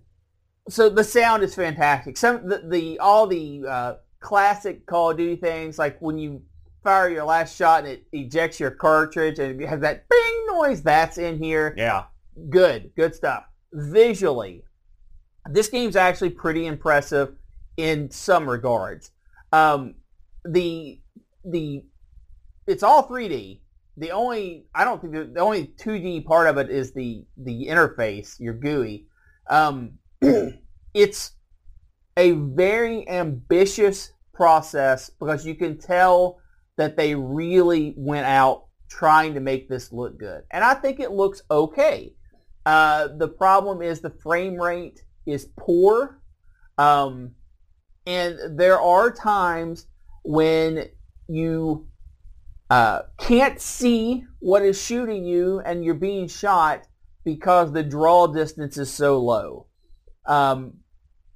So the sound is fantastic. Some the, the all the uh, classic Call of Duty things like when you fire your last shot and it ejects your cartridge and it has that bing noise that's in here. yeah. Good, good stuff. Visually, this game's actually pretty impressive in some regards. Um, the the it's all 3D. The only I don't think the, the only 2D part of it is the the interface, your GUI. Um, it's a very ambitious process because you can tell that they really went out trying to make this look good, and I think it looks okay. Uh, the problem is the frame rate is poor, um, and there are times when you uh, can't see what is shooting you and you're being shot because the draw distance is so low. Um,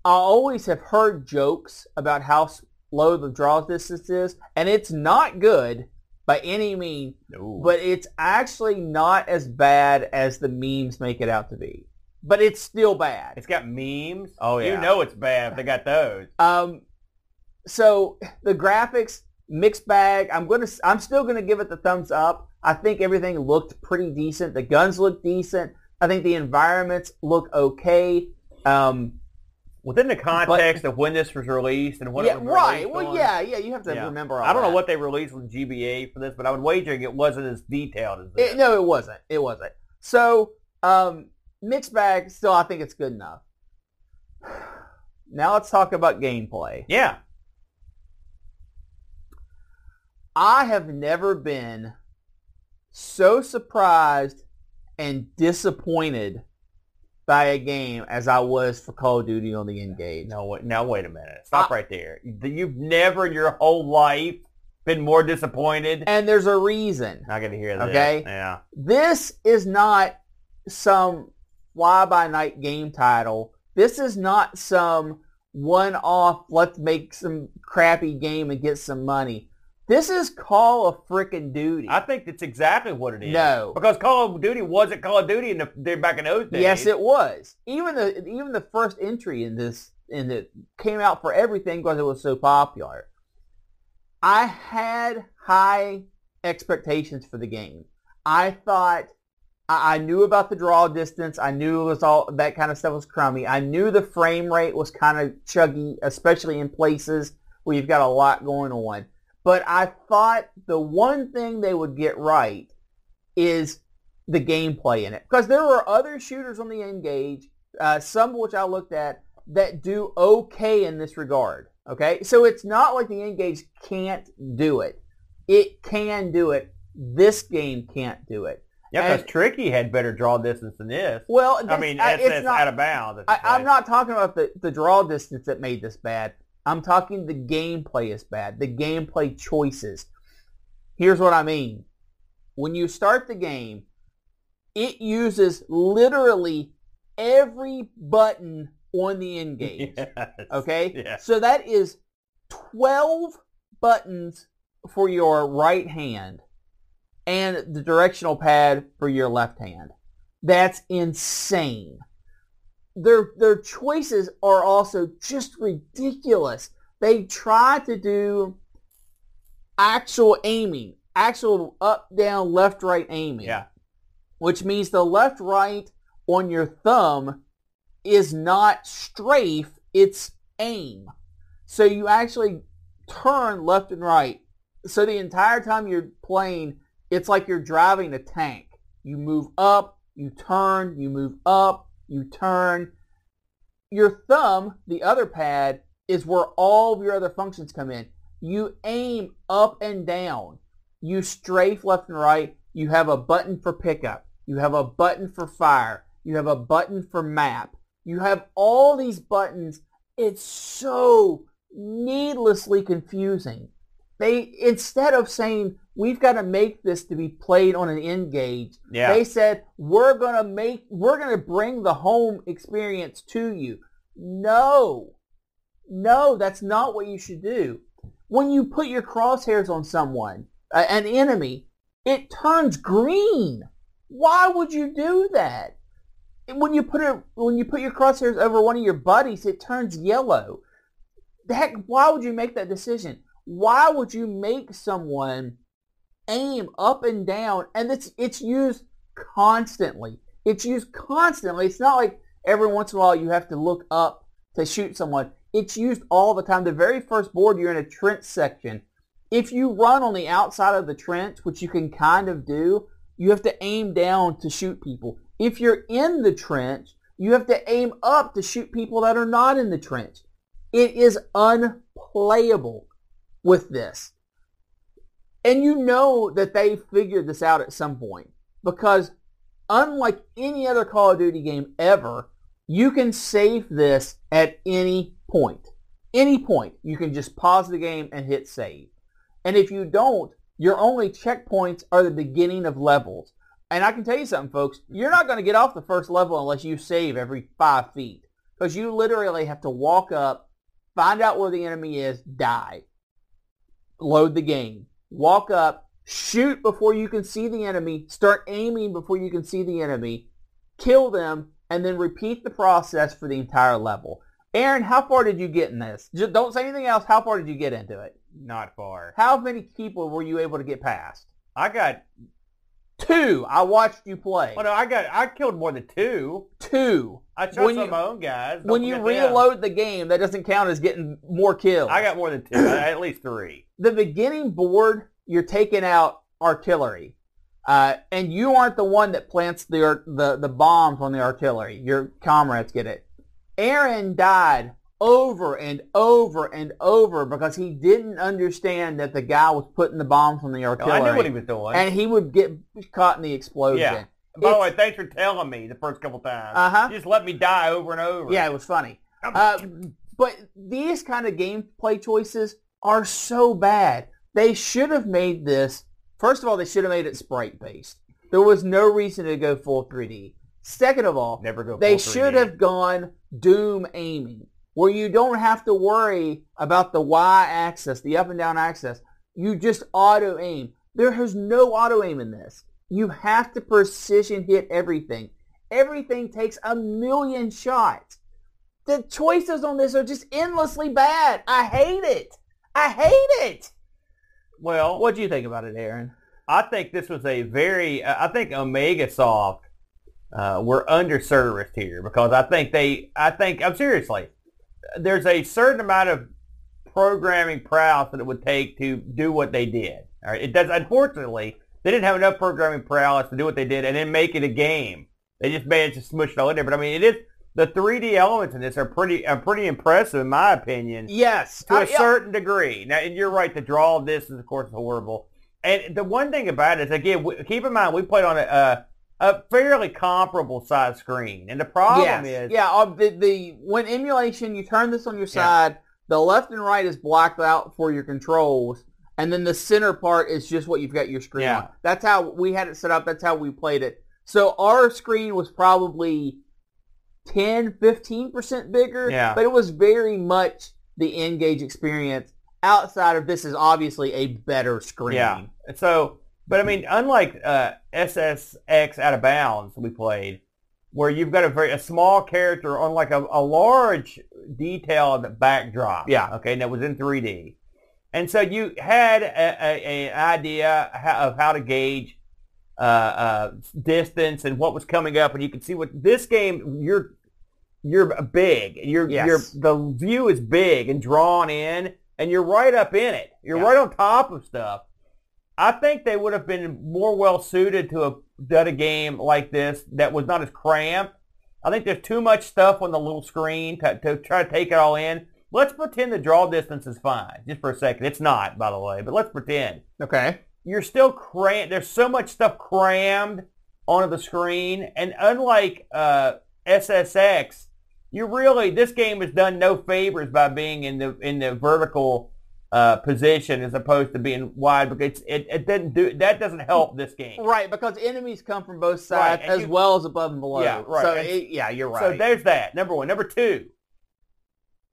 I always have heard jokes about how low the draw distance is, and it's not good by any means, No. but it's actually not as bad as the memes make it out to be. But it's still bad. it's got memes. Oh, yeah, You know it's bad they got those. Um, so the graphics mixed bag. I'm gonna. I'm still gonna give it the thumbs up. I think everything looked pretty decent. The guns look decent. I think the environments look okay. Um, Within the context of when this was released and what yeah, it was right. released Well, on, yeah, yeah. You have to Yeah. remember. All I don't know what they released with GBA for this, but I would wager it wasn't as detailed as this. It, no, it wasn't. It wasn't. So, um, mixed bag. Still, I think it's good enough. Now let's talk about gameplay. Yeah. I have never been so surprised and disappointed by a game as I was for Call of Duty on the N-Gage. No, wait, now wait a minute. Stop I- right there. You've never in your whole life been more disappointed. And there's a reason. I got to hear that. Okay. Yeah. This is not some fly-by-night game title. This is not some one-off, let's make some crappy game and get some money. This is Call of Frickin' Duty. I think that's exactly what it is. No. Because Call of Duty wasn't Call of Duty in the, back in those days. Yes, it was. Even the even the first entry in this in it came out for everything because it was so popular. I had high expectations for the game. I thought I I knew about the draw distance. I knew it was all that kind of stuff was crummy. I knew the frame rate was kind of chuggy, especially in places where you've got a lot going on. But I thought the one thing they would get right is the gameplay in it. Because there were other shooters on the N-Gage, uh, some of which I looked at, that do okay in this regard. Okay? So it's not like the N-Gage can't do it. It can do it. This game can't do it. Yeah, because Tricky had better draw distance than this. Well, I mean, I- that's, it's that's not. out of bounds. I, I'm not talking about the, the draw distance that made this bad. I'm talking the gameplay is bad. The gameplay choices. Here's what I mean. When you start the game, it uses literally every button on the N-Gage. Yes. Okay? Yeah. So that is 12 buttons for your right hand and the directional pad for your left hand. That's insane. Their their choices are also just ridiculous. They try to do actual aiming, actual up down left right aiming Yeah. which means the left right on your thumb is not strafe, it's aim. So you actually turn left and right. So the entire time you're playing, it's like you're driving a tank. You move up, you turn, you move up, you turn. Your thumb, the other pad, is where all of your other functions come in. You aim up and down. You strafe left and right. You have a button for pickup. You have a button for fire. You have a button for map. You have all these buttons. It's so needlessly confusing. They instead of saying we've got to make this to be played on an N-Gage, Yeah. they said we're going to make we're going to bring the home experience to you. No. No, that's not what you should do. When you put your crosshairs on someone, uh, an enemy, it turns green. Why would you do that? And When you put it, when you put your crosshairs over one of your buddies, it turns yellow. Heck, why would you make that decision? Why would you make someone aim up and down? And it's it's used constantly. It's used constantly. It's not like every once in a while you have to look up to shoot someone. It's used all the time. The very first board, you're in a trench section. If you run on the outside of the trench, which you can kind of do, you have to aim down to shoot people. If you're in the trench, you have to aim up to shoot people that are not in the trench. It is unplayable with this. And you know that they figured this out at some point because unlike any other Call of Duty game ever, you can save this at any point. Any point. You can just pause the game and hit save. And if you don't, your only checkpoints are the beginning of levels. And I can tell you something, folks. You're not going to get off the first level unless you save every five feet. Because you literally have to walk up, find out where the enemy is, die. Load the game. Walk up, shoot before you can see the enemy, start aiming before you can see the enemy, kill them, and then repeat the process for the entire level. Aaron, how far did you get in this? Just don't say anything else. How far did you get into it? Not far. How many people were you able to get past? I got. Two. I watched you play. Well, no, I got. I killed more than two. Two. I shot When some you- of my own guys. Don't When you forget them. reload the game, that doesn't count as getting more kills. I got more than two. at least three. the beginning board, you're taking out artillery. Uh, and you aren't the one that plants the, the the bombs on the artillery. Your comrades get it. Aaron died over and over and over because he didn't understand that the guy was putting the bombs on the artillery. I knew what he was doing. and he would get caught in the explosion. Yeah. By the way, thanks for telling me the first couple times. Uh-huh. You just let me die over and over. Yeah, it was funny. Uh, but these kind of gameplay choices are so bad. They should have made this. First of all, they should have made it sprite based. There was no reason to go full 3D. Second of all, Never go. they should 3D. have gone Doom aiming, where you don't have to worry about the Y axis, the up and down axis. You just auto aim. There is no auto aim in this. You have to precision hit everything. Everything takes a million shots. The choices on this are just endlessly bad. I hate it. I hate it. Well, What do you think about it, Aaron? I think this was a very. I think Omegasoft uh, were underserviced here because I think they. I think. I'm seriously. There's a certain amount of programming prowess that it would take to do what they did. All right. It does. Unfortunately, they didn't have enough programming prowess to do what they did and then make it a game. They just managed to smush it all in there. But I mean, it is the 3D elements in this are pretty are pretty impressive in my opinion Yes. to I- a certain degree. Now, and you're right. The draw of this is, of course, horrible. And the one thing about it is, again, we, keep in mind we played on a, uh, a, fairly comparable size screen, and the problem yes. is, yeah, uh, the, the when emulation, you turn this on your side, the left and right is blacked out for your controls, and then the center part is just what you've got your screen Yeah. on. That's how we had it set up. That's how we played it. So our screen was probably 10, 15% bigger, Yeah. but it was very much the N-Gage experience. Outside of this is obviously a better screen. Yeah. So, but I mean, unlike uh, SSX Out of Bounds we played, where you've got a very a small character on like a, a large detailed backdrop. Yeah. Okay, and that was in 3D, and so you had a, a, a idea of how to gauge uh, uh, distance and what was coming up, and you could see what this game you're you're big. You're Yes. you're the view is big and drawn in, and you're right up in it. You're Yeah. right on top of stuff. I think they would have been more well suited to have done a game like this that was not as cramped. I think there's too much stuff on the little screen to, to try to take it all in. Let's pretend the draw distance is fine, just for a second. It's not, by the way, but let's pretend Okay. you're still cram. There's so much stuff crammed onto the screen, and unlike uh, SSX, you really this game has done no favors by being in the in the vertical uh, position as opposed to being wide because it it doesn't do that doesn't help this game. Right, because enemies come from both sides and as you- well as above and below. Yeah, right. So it, yeah, you're right. So there's that. Number one. Number two.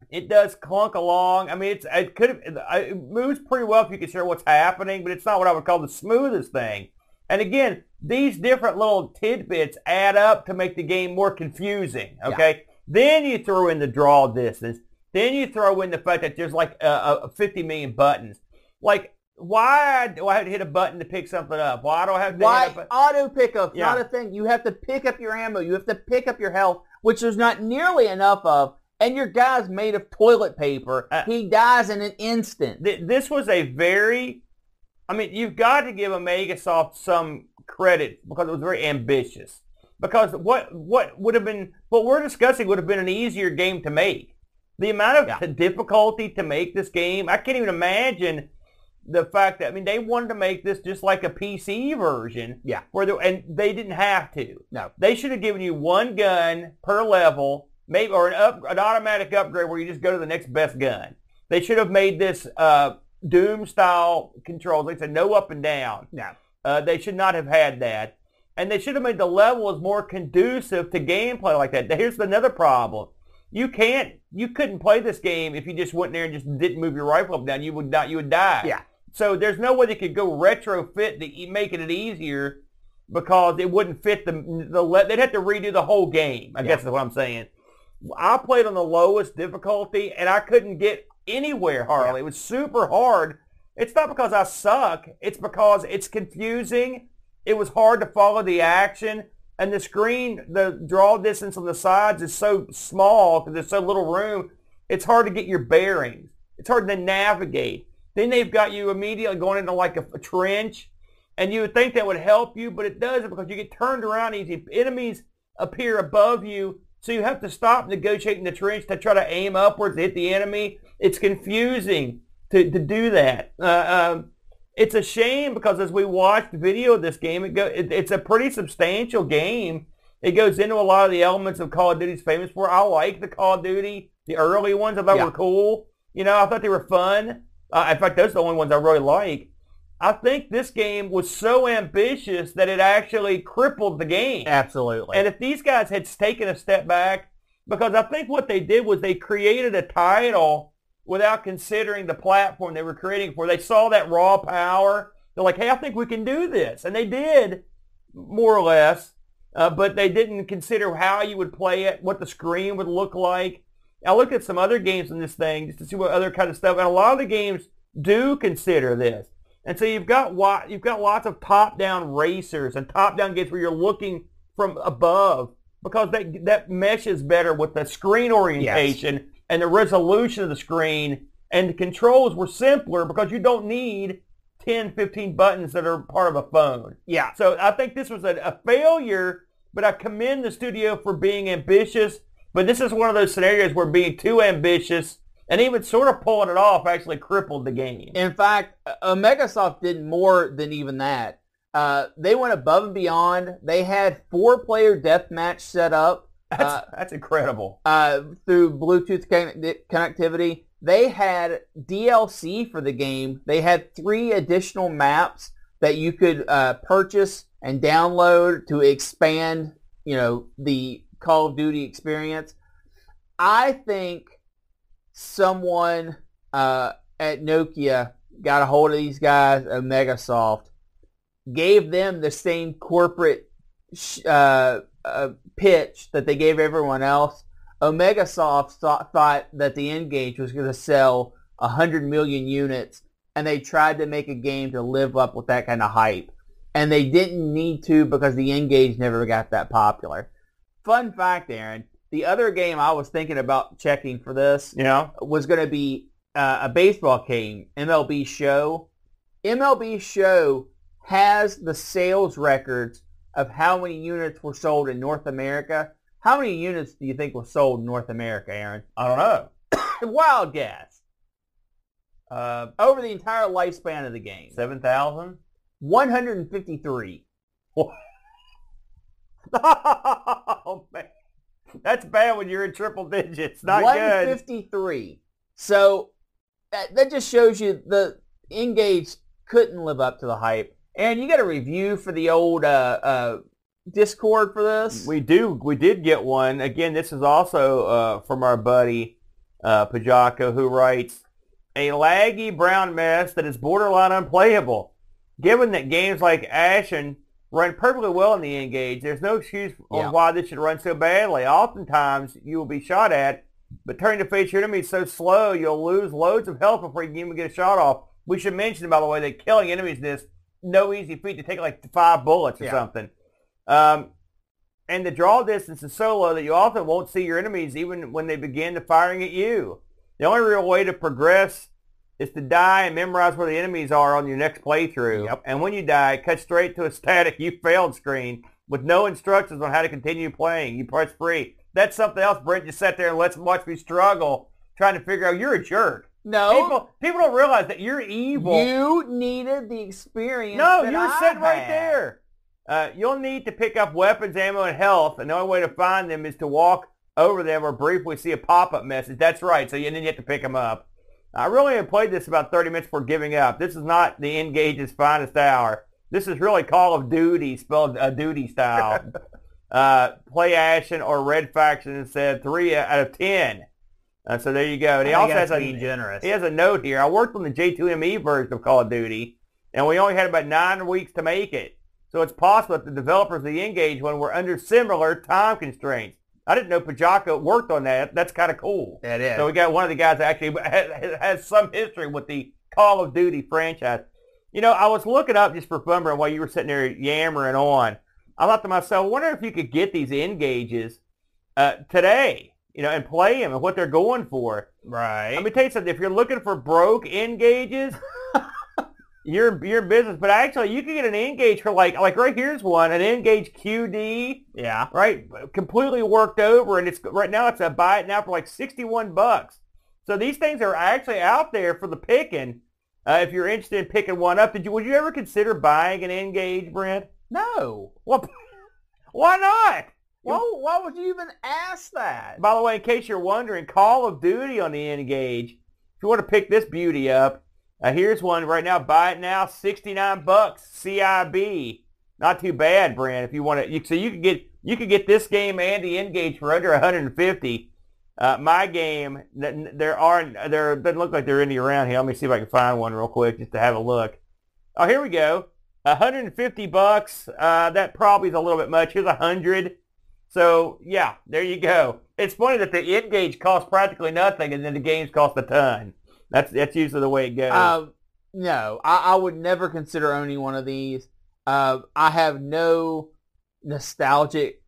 It does clunk along. I mean, it's it could have it moves pretty well if you consider what's happening, but it's not what I would call the smoothest thing. And again, these different little tidbits add up to make the game more confusing. Okay. Then you throw in the draw distance. Then you throw in the fact that there's like uh, uh, 50 million buttons. Like, why do I have to hit a button to pick something up? Why do I have to a Why button? auto pickup? Yeah. Not a thing. You have to pick up your ammo. You have to pick up your health, which there's not nearly enough of. And your guy's made of toilet paper. Uh, he dies in an instant. Th- this was a very, I mean, you've got to give Megasoft some credit because it was very ambitious. Because what what would have been what we're discussing would have been an easier game to make. The amount of Yeah. difficulty to make this game, I can't even imagine the fact that I mean they wanted to make this just like a PC version. Yeah. Where they, and they didn't have to. No. They should have given you one gun per level, maybe or an up an automatic upgrade where you just go to the next best gun. They should have made this uh, Doom style controls. They said no up and down. No. Uh, they should not have had that. And they should have made the levels more conducive to gameplay like that. Here's another problem. You can't, you couldn't play this game if you just went there and just didn't move your rifle up and down. You would not, you would die. Yeah. So there's no way they could go retrofit the making it easier because it wouldn't fit the the. le- They'd have to redo the whole game. I Yeah. guess is what I'm saying. I played on the lowest difficulty and I couldn't get anywhere hardly. It was super hard. It's not because I suck. It's because it's confusing. It was hard to follow the action. And the screen, the draw distance on the sides is so small because there's so little room. It's hard to get your bearings. It's hard to navigate. Then they've got you immediately going into like a, a trench. And you would think that would help you, but it doesn't because you get turned around easy. Enemies appear above you, so you have to stop negotiating the trench to try to aim upwards to hit the enemy. It's confusing to, to do that. Uh, um, it's a shame because as we watched the video of this game, it go, it, it's a pretty substantial game. It goes into a lot of the elements of Call of Duty's famous for. I like the Call of Duty, the early ones. I thought Yeah. were cool. You know, I thought they were fun. Uh, in fact, those are the only ones I really like. I think this game was so ambitious that it actually crippled the game. Absolutely. And if these guys had taken a step back, because I think what they did was they created a title without considering the platform they were creating for. They saw that raw power. They're like, hey, I think we can do this. And they did, more or less, uh, but they didn't consider how you would play it, what the screen would look like. I looked at some other games in this thing just to see what other kind of stuff, and a lot of the games do consider this. And so you've got you've got lots of top-down racers and top-down games where you're looking from above because that that meshes better with the screen orientation and the resolution of the screen. And the controls were simpler because you don't need 10, 15 buttons that are part of a phone. yeah. So I think this was a, a failure, but I commend the studio for being ambitious. But this is one of those scenarios where being too ambitious And even sort of pulling it off actually crippled the game. In fact, Omegasoft did more than even that. Uh, they went above and beyond. They had four-player deathmatch set up. That's, uh, that's incredible. Uh, through Bluetooth connectivity. They had DLC for the game. They had three additional maps that you could uh, purchase and download to expand, you know, the Call of Duty experience. I think someone uh, at Nokia got a hold of these guys at Megasoft, gave them the same corporate uh, uh, pitch that they gave everyone else. Omegasoft thought, thought that the N-Gage was going to sell 100 million units, and they tried to make a game to live up with that kind of hype. And they didn't need to because the N-Gage never got that popular. Fun fact, Aaron, the other game I was thinking about checking for this yeah. was going to be uh, a baseball game, MLB Show. MLB Show has the sales records of how many units were sold in North America. How many units do you think were sold in North America, Aaron? I don't know. Wild guess. Uh, over the entire lifespan of the game. 7,000? 153. oh, man. That's bad when you're in triple digits. Not 153. Good. So that, that just shows you the N-Gage couldn't live up to the hype. And you got a review for the old uh, uh, Discord for this? We do. We did get one. Again, this is also uh, from our buddy uh, Pajaka, who writes, a laggy brown mess that is borderline unplayable. Given that games like Ashen run perfectly well in the N-Gage. There's no excuse on yeah. why this should run so badly. Oftentimes, you will be shot at, but turning to face your enemy so slow, you'll lose loads of health before you can even get a shot off. We should mention, by the way, that killing enemies is this no easy feat to take like five bullets or yeah. something. Um, and the draw distance is so low that you often won't see your enemies even when they begin to firing at you. The only real way to progress is to die and memorize where the enemies are on your next playthrough. Yep. And when you die, cut straight to a static you failed screen with no instructions on how to continue playing. You press free. That's something else, Brent. You sat there and let's watch me struggle trying to figure out you're a jerk. No. People, people don't realize that you're evil. You needed the experience. No, you're I sitting had. right there. Uh, you'll need to pick up weapons, ammo, and health, and the only way to find them is to walk over them or briefly see a pop-up message. That's right. So you, then you have to pick them up. I really have played this about 30 minutes before giving up. This is not the N-Gage's finest hour. This is really Call of Duty, spelled a uh, duty style. uh, play Ashen or Red Faction said 3 out of 10. Uh, so there you go. And he also has a, generous. he has a note here. I worked on the J2ME version of Call of Duty, and we only had about nine weeks to make it. So it's possible that the developers of the N-Gage one were under similar time constraints. I didn't know Pajaka worked on that. That's kind of cool. It is. So we got one of the guys that actually has, has some history with the Call of Duty franchise. You know, I was looking up just for fun, while you were sitting there yammering on. I thought to myself, I wonder if you could get these N-Gages uh, today, you know, and play them and what they're going for. Right. Let me tell you something. If you're looking for broke N-Gages, your your business, but actually you can get an N-Gage for like like right here's one, an N-Gage QD. Yeah. Right, completely worked over, and it's right now it's a buy it now for like sixty one bucks. So these things are actually out there for the picking. Uh, if you're interested in picking one up, did you would you ever consider buying an N-Gage, Brent? No. Well, why not? Well, why would you even ask that? By the way, in case you're wondering, Call of Duty on the N-Gage. If you want to pick this beauty up, uh, here's one right now. Buy it now, 69 bucks. CIB. Not too bad, Brent. If you want to, you, so you could get you could get this game and the N-Gage for under 150. Uh, my game, there aren't there doesn't look like there are any around here. Let me see if I can find one real quick just to have a look. Oh, here we go. 150 bucks. Uh, that probably is a little bit much. Here's a hundred. So yeah, there you go. It's funny that the N-Gage costs practically nothing, and then the games cost a ton. That's that's usually the way it goes. Uh, no, I, I, would never consider owning one of these. Uh, I have no nostalgic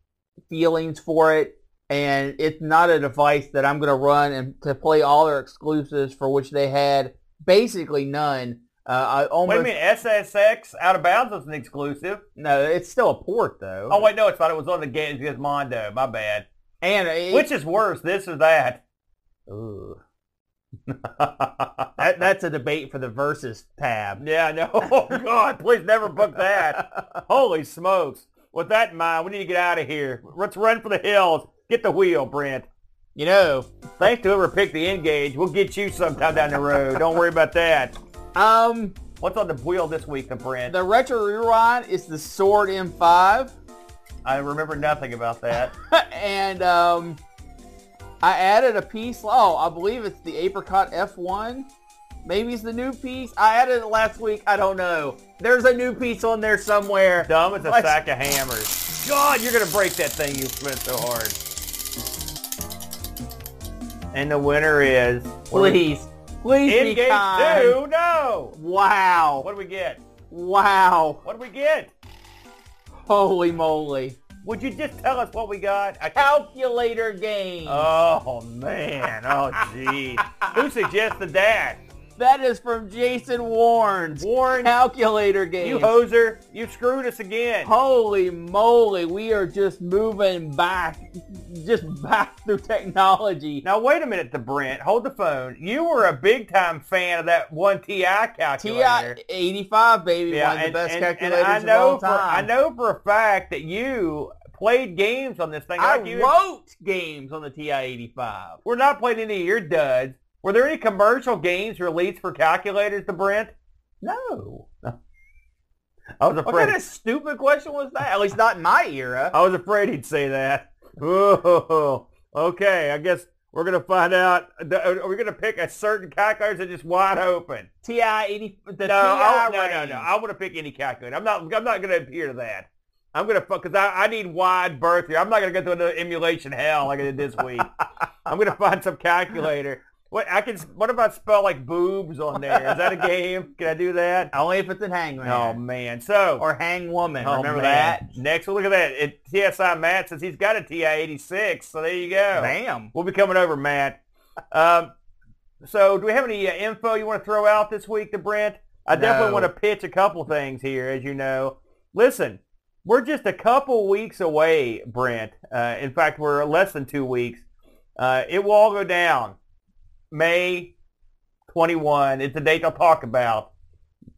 feelings for it, and it's not a device that I'm going to run and to play all their exclusives for which they had basically none. Uh, I almost, wait a minute, SSX Out of Bounds was an exclusive. No, it's still a port though. Oh wait, no, it's not. It was on the Games Mondo. My bad. And it, which is worse, this or that? Ugh. That, that's a debate for the versus tab. yeah, no. Oh, God, please never book that. Holy smokes. With that in mind, we need to get out of here. Let's run for the hills. Get the wheel, Brent. You know, Thanks to whoever picked the N-Gage. We'll get you sometime down the road. Don't worry about that. Um, What's on the wheel this week, the Brent? the retro rewind is the Sord M5, I remember nothing about that. and um, I added a piece. Oh, I believe it's the Apricot F1. Maybe it's the new piece. I added it last week. I don't know. There's a new piece on there somewhere. Dumb as a Let's- sack of hammers. God, you're going to break that thing you spent so hard. And the winner is... Please, please be N-Gage kind. 2? No! Wow. What do we get? Wow. What do we get? Holy moly. Would you just tell us what we got? A. Calculator game. Oh, man. Oh, jeez. Who suggested that? That is from Jason Warren's Warren, calculator game. you hoser. You screwed us again. Holy moly, we are just moving back, just back through technology. Now, wait a minute the Brent. Hold the phone. You were a big-time fan of that one TI calculator. TI 85, baby, Yeah, one of the best calculators I know of all for time. I know for a fact that you played games on this thing. I you, wrote games on the TI 85. We're not playing any of your duds. Were there any commercial games released for calculators to Brent? No. I was afraid. What kind of stupid question was that? At least not in my era. I was afraid he'd say that. Oh, okay. I guess we're gonna find out. Uh, are we gonna pick a certain calculator that's just wide open? TI 80, the no, TI I, no, no, no. I want to pick any calculator. I'm not. I'm not going to adhere to that. I'm going to fuck because I, I need wide berth here. I'm not going to go through another emulation hell like I did this week. I'm going to find some calculator. What I can? What about spell like boobs on there? Is that a game? Can I do that? Only if it's in Hangman. Oh man. So Or Hang Woman. oh, Remember man. that? Next, look at that. It, TSI Matt says he's got a TI 86. So there you go. Bam. We'll be coming over, Matt. Um, so do we have any uh, info you want to throw out this week to Brent? I definitely want to pitch a couple things here, as you know. Listen, we're just a couple weeks away, Brent. Uh, in fact, we're less than two weeks. Uh, it will all go down. May 21 is the date I'll talk about.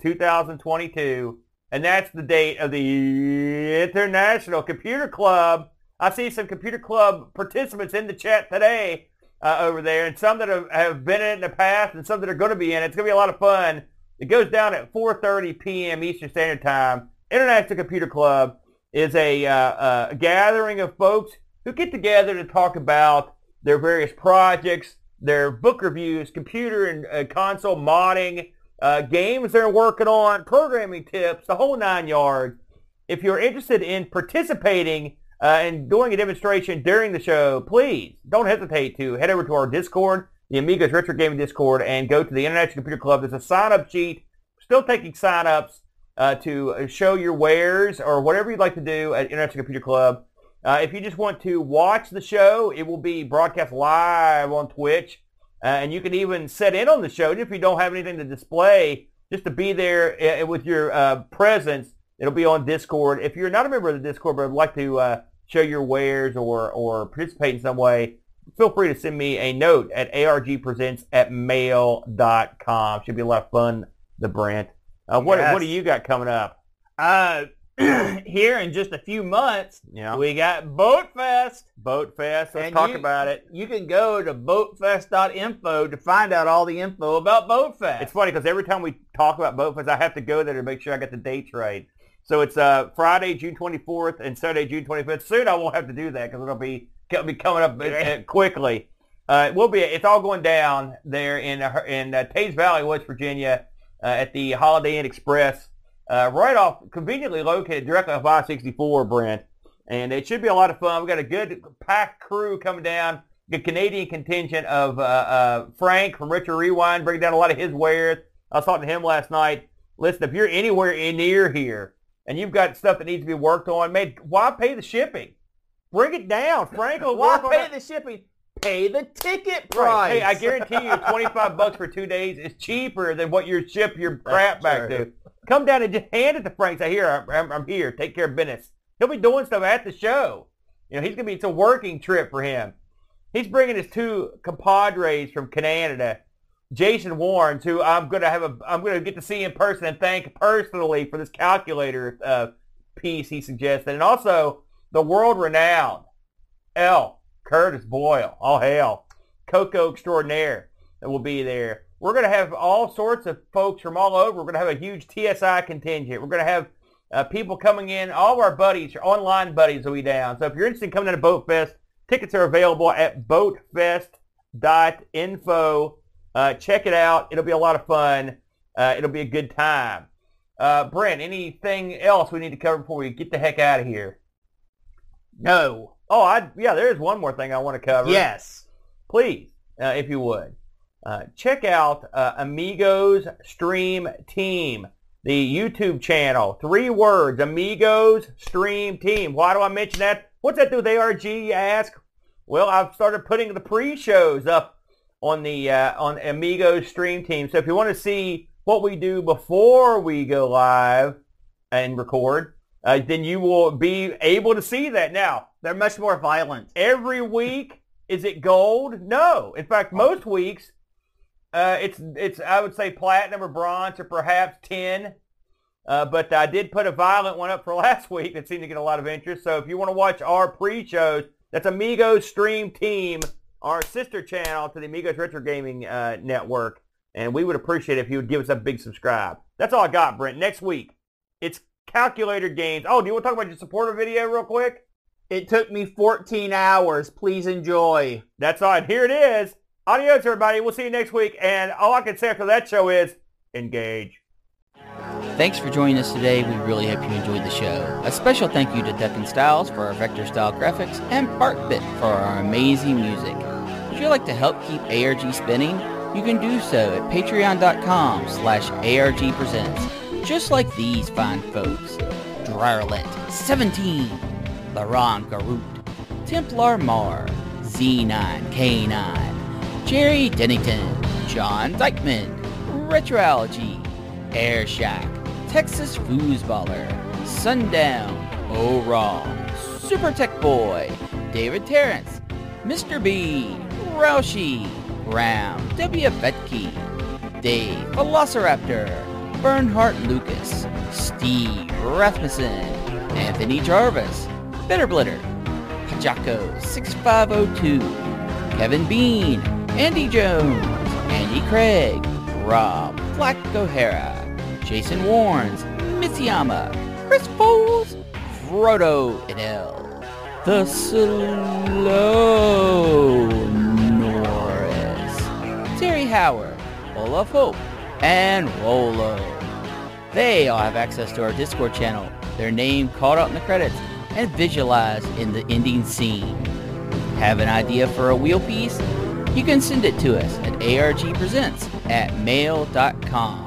2022. And that's the date of the International Computer Club. I see some Computer Club participants in the chat today uh, over there, and some that have, have been in it in the past and some that are going to be in it. It's going to be a lot of fun. It goes down at 4.30 p.m. Eastern Standard Time. International Computer Club is a, uh, uh, a gathering of folks who get together to talk about their various projects, their book reviews, computer and uh, console modding, uh, games they're working on, programming tips, the whole nine yards. If you're interested in participating uh, and doing a demonstration during the show, please don't hesitate to head over to our Discord, the Amigos Retro Gaming Discord, and go to the International Computer Club. There's a sign-up sheet. Still taking sign-ups uh, to show your wares or whatever you'd like to do at International Computer Club. Uh, if you just want to watch the show, it will be broadcast live on Twitch. Uh, and you can even set in on the show if you don't have anything to display, just to be there uh, with your uh, presence. It'll be on Discord. If you're not a member of the Discord but would like to uh, show your wares or, or participate in some way, feel free to send me a note at argpresents at mail.com. Should be a lot of fun, the Brent. Uh, what, Yes. what do you got coming up? Uh, here in just a few months, Yeah. we got Boat Fest. Boat Fest. Let's And talk you- about it. You can go to boatfest.info to find out all the info about Boat Fest. It's funny because every time we talk about Boat Fest, I have to go there to make sure I get the dates right. So it's uh, Friday, June 24th, and Saturday, June 25th. Soon I won't have to do that because it'll be it'll be coming up uh, quickly. Uh, it will be. It's all going down there in uh, in uh, Teays Valley, West Virginia, uh, at the Holiday Inn Express, uh, right off, conveniently located directly off I-64, Brent. And it should be a lot of fun. We've got a good packed crew coming down. The Canadian contingent of uh, uh, Frank from Retro Rewind bringing down a lot of his wares. I was talking to him last night. Listen, if you're anywhere in near here and you've got stuff that needs to be worked on, man, why pay the shipping? Bring it down. Frank will Why pay the shipping? Pay the ticket price. Right. Hey, I guarantee you 25 bucks for two days is cheaper than what you ship your crap back true. to. Come down and just hand it to Frank. Say, here, I'm, I'm here. Take care of business. He'll be doing stuff at the show. You know, he's going to be, it's a working trip for him. He's bringing his two compadres from Canada Jason Warrens, who I'm gonna have a I'm gonna get to see in person and thank personally for this calculator uh, piece he suggested, and also the world renowned L. Curtis Boyle, all hail, Coco extraordinaire that will be there. We're going to have all sorts of folks from all over. We're going to have a huge TSI contingent. We're going to have uh, people coming in. All of our buddies, your online buddies will be down. So if you're interested in coming to Boat Fest, tickets are available at boatfest.info. Uh, check it out. It'll be a lot of fun. Uh, it'll be a good time. Uh, Brent, anything else we need to cover before we get the heck out of here? No. Oh, I yeah. There is one more thing I want to cover. Yes. please, uh, if you would, uh, check out uh, Amigos Stream Team, the YouTube channel. Three words: Amigos Stream Team. Why do I mention that? What's that do with ARG? You ask. Well, I've started putting the pre-shows up on the uh, on Amigos Stream Team. So if you want to see what we do before we go live and record, uh, then you will be able to see that. Now, They're much more violent. every week is it gold? No. In fact, most weeks uh, it's it's I would say platinum or bronze or perhaps tin. Uh, but I did put a violent one up for last week that seemed to get a lot of interest. So if you want to watch our pre-shows, that's Amigos Stream Team, our sister channel to the Amigos Retro Gaming uh, Network. And we would appreciate if you would give us a big subscribe. That's all I got, Brent. Next week, it's calculator games. Oh, do you want to talk about your supporter video real quick? It took me 14 hours. Please enjoy. That's all right. Here it is. Adios, everybody. We'll see you next week. And all I can say after that show is engage. Thanks for joining us today. We really hope you enjoyed the show. A special thank you to Duncan Styles for our vector style graphics and BarkBit for our amazing music. Would you like to help keep ARG spinning? You can do so at patreon.com slash argpresents. Just like these fine folks. Drarlet, 17, Laron Garut, Templar Mar, Z9K9, Jerry Dennington, John Dykeman, Retroalgy, Air Shack, Texas Foosballer, Sundown, Oh Wrong, Super Tech Boy, David Terrence, Mr. B, Roushi, Graham, W. Betke, Dave, Velociraptor, Bernhardt Lucas, Steve Rasmussen, Anthony Jarvis, Bitterblitter, Pajako 6502, Kevin Bean, Andy Jones, Andy Craig, Rob Flack O'Hara, Jason Warrens, Mitsuyama, Chris Foles, Frodo and L, The Slow Norris, Terry Howard, Olaf Hope, and Rolo. They all have access to our Discord channel, their name called out in the credits, and visualized in the ending scene. Have an idea for a wheel piece? You can send it to us at argpresents at mail.com.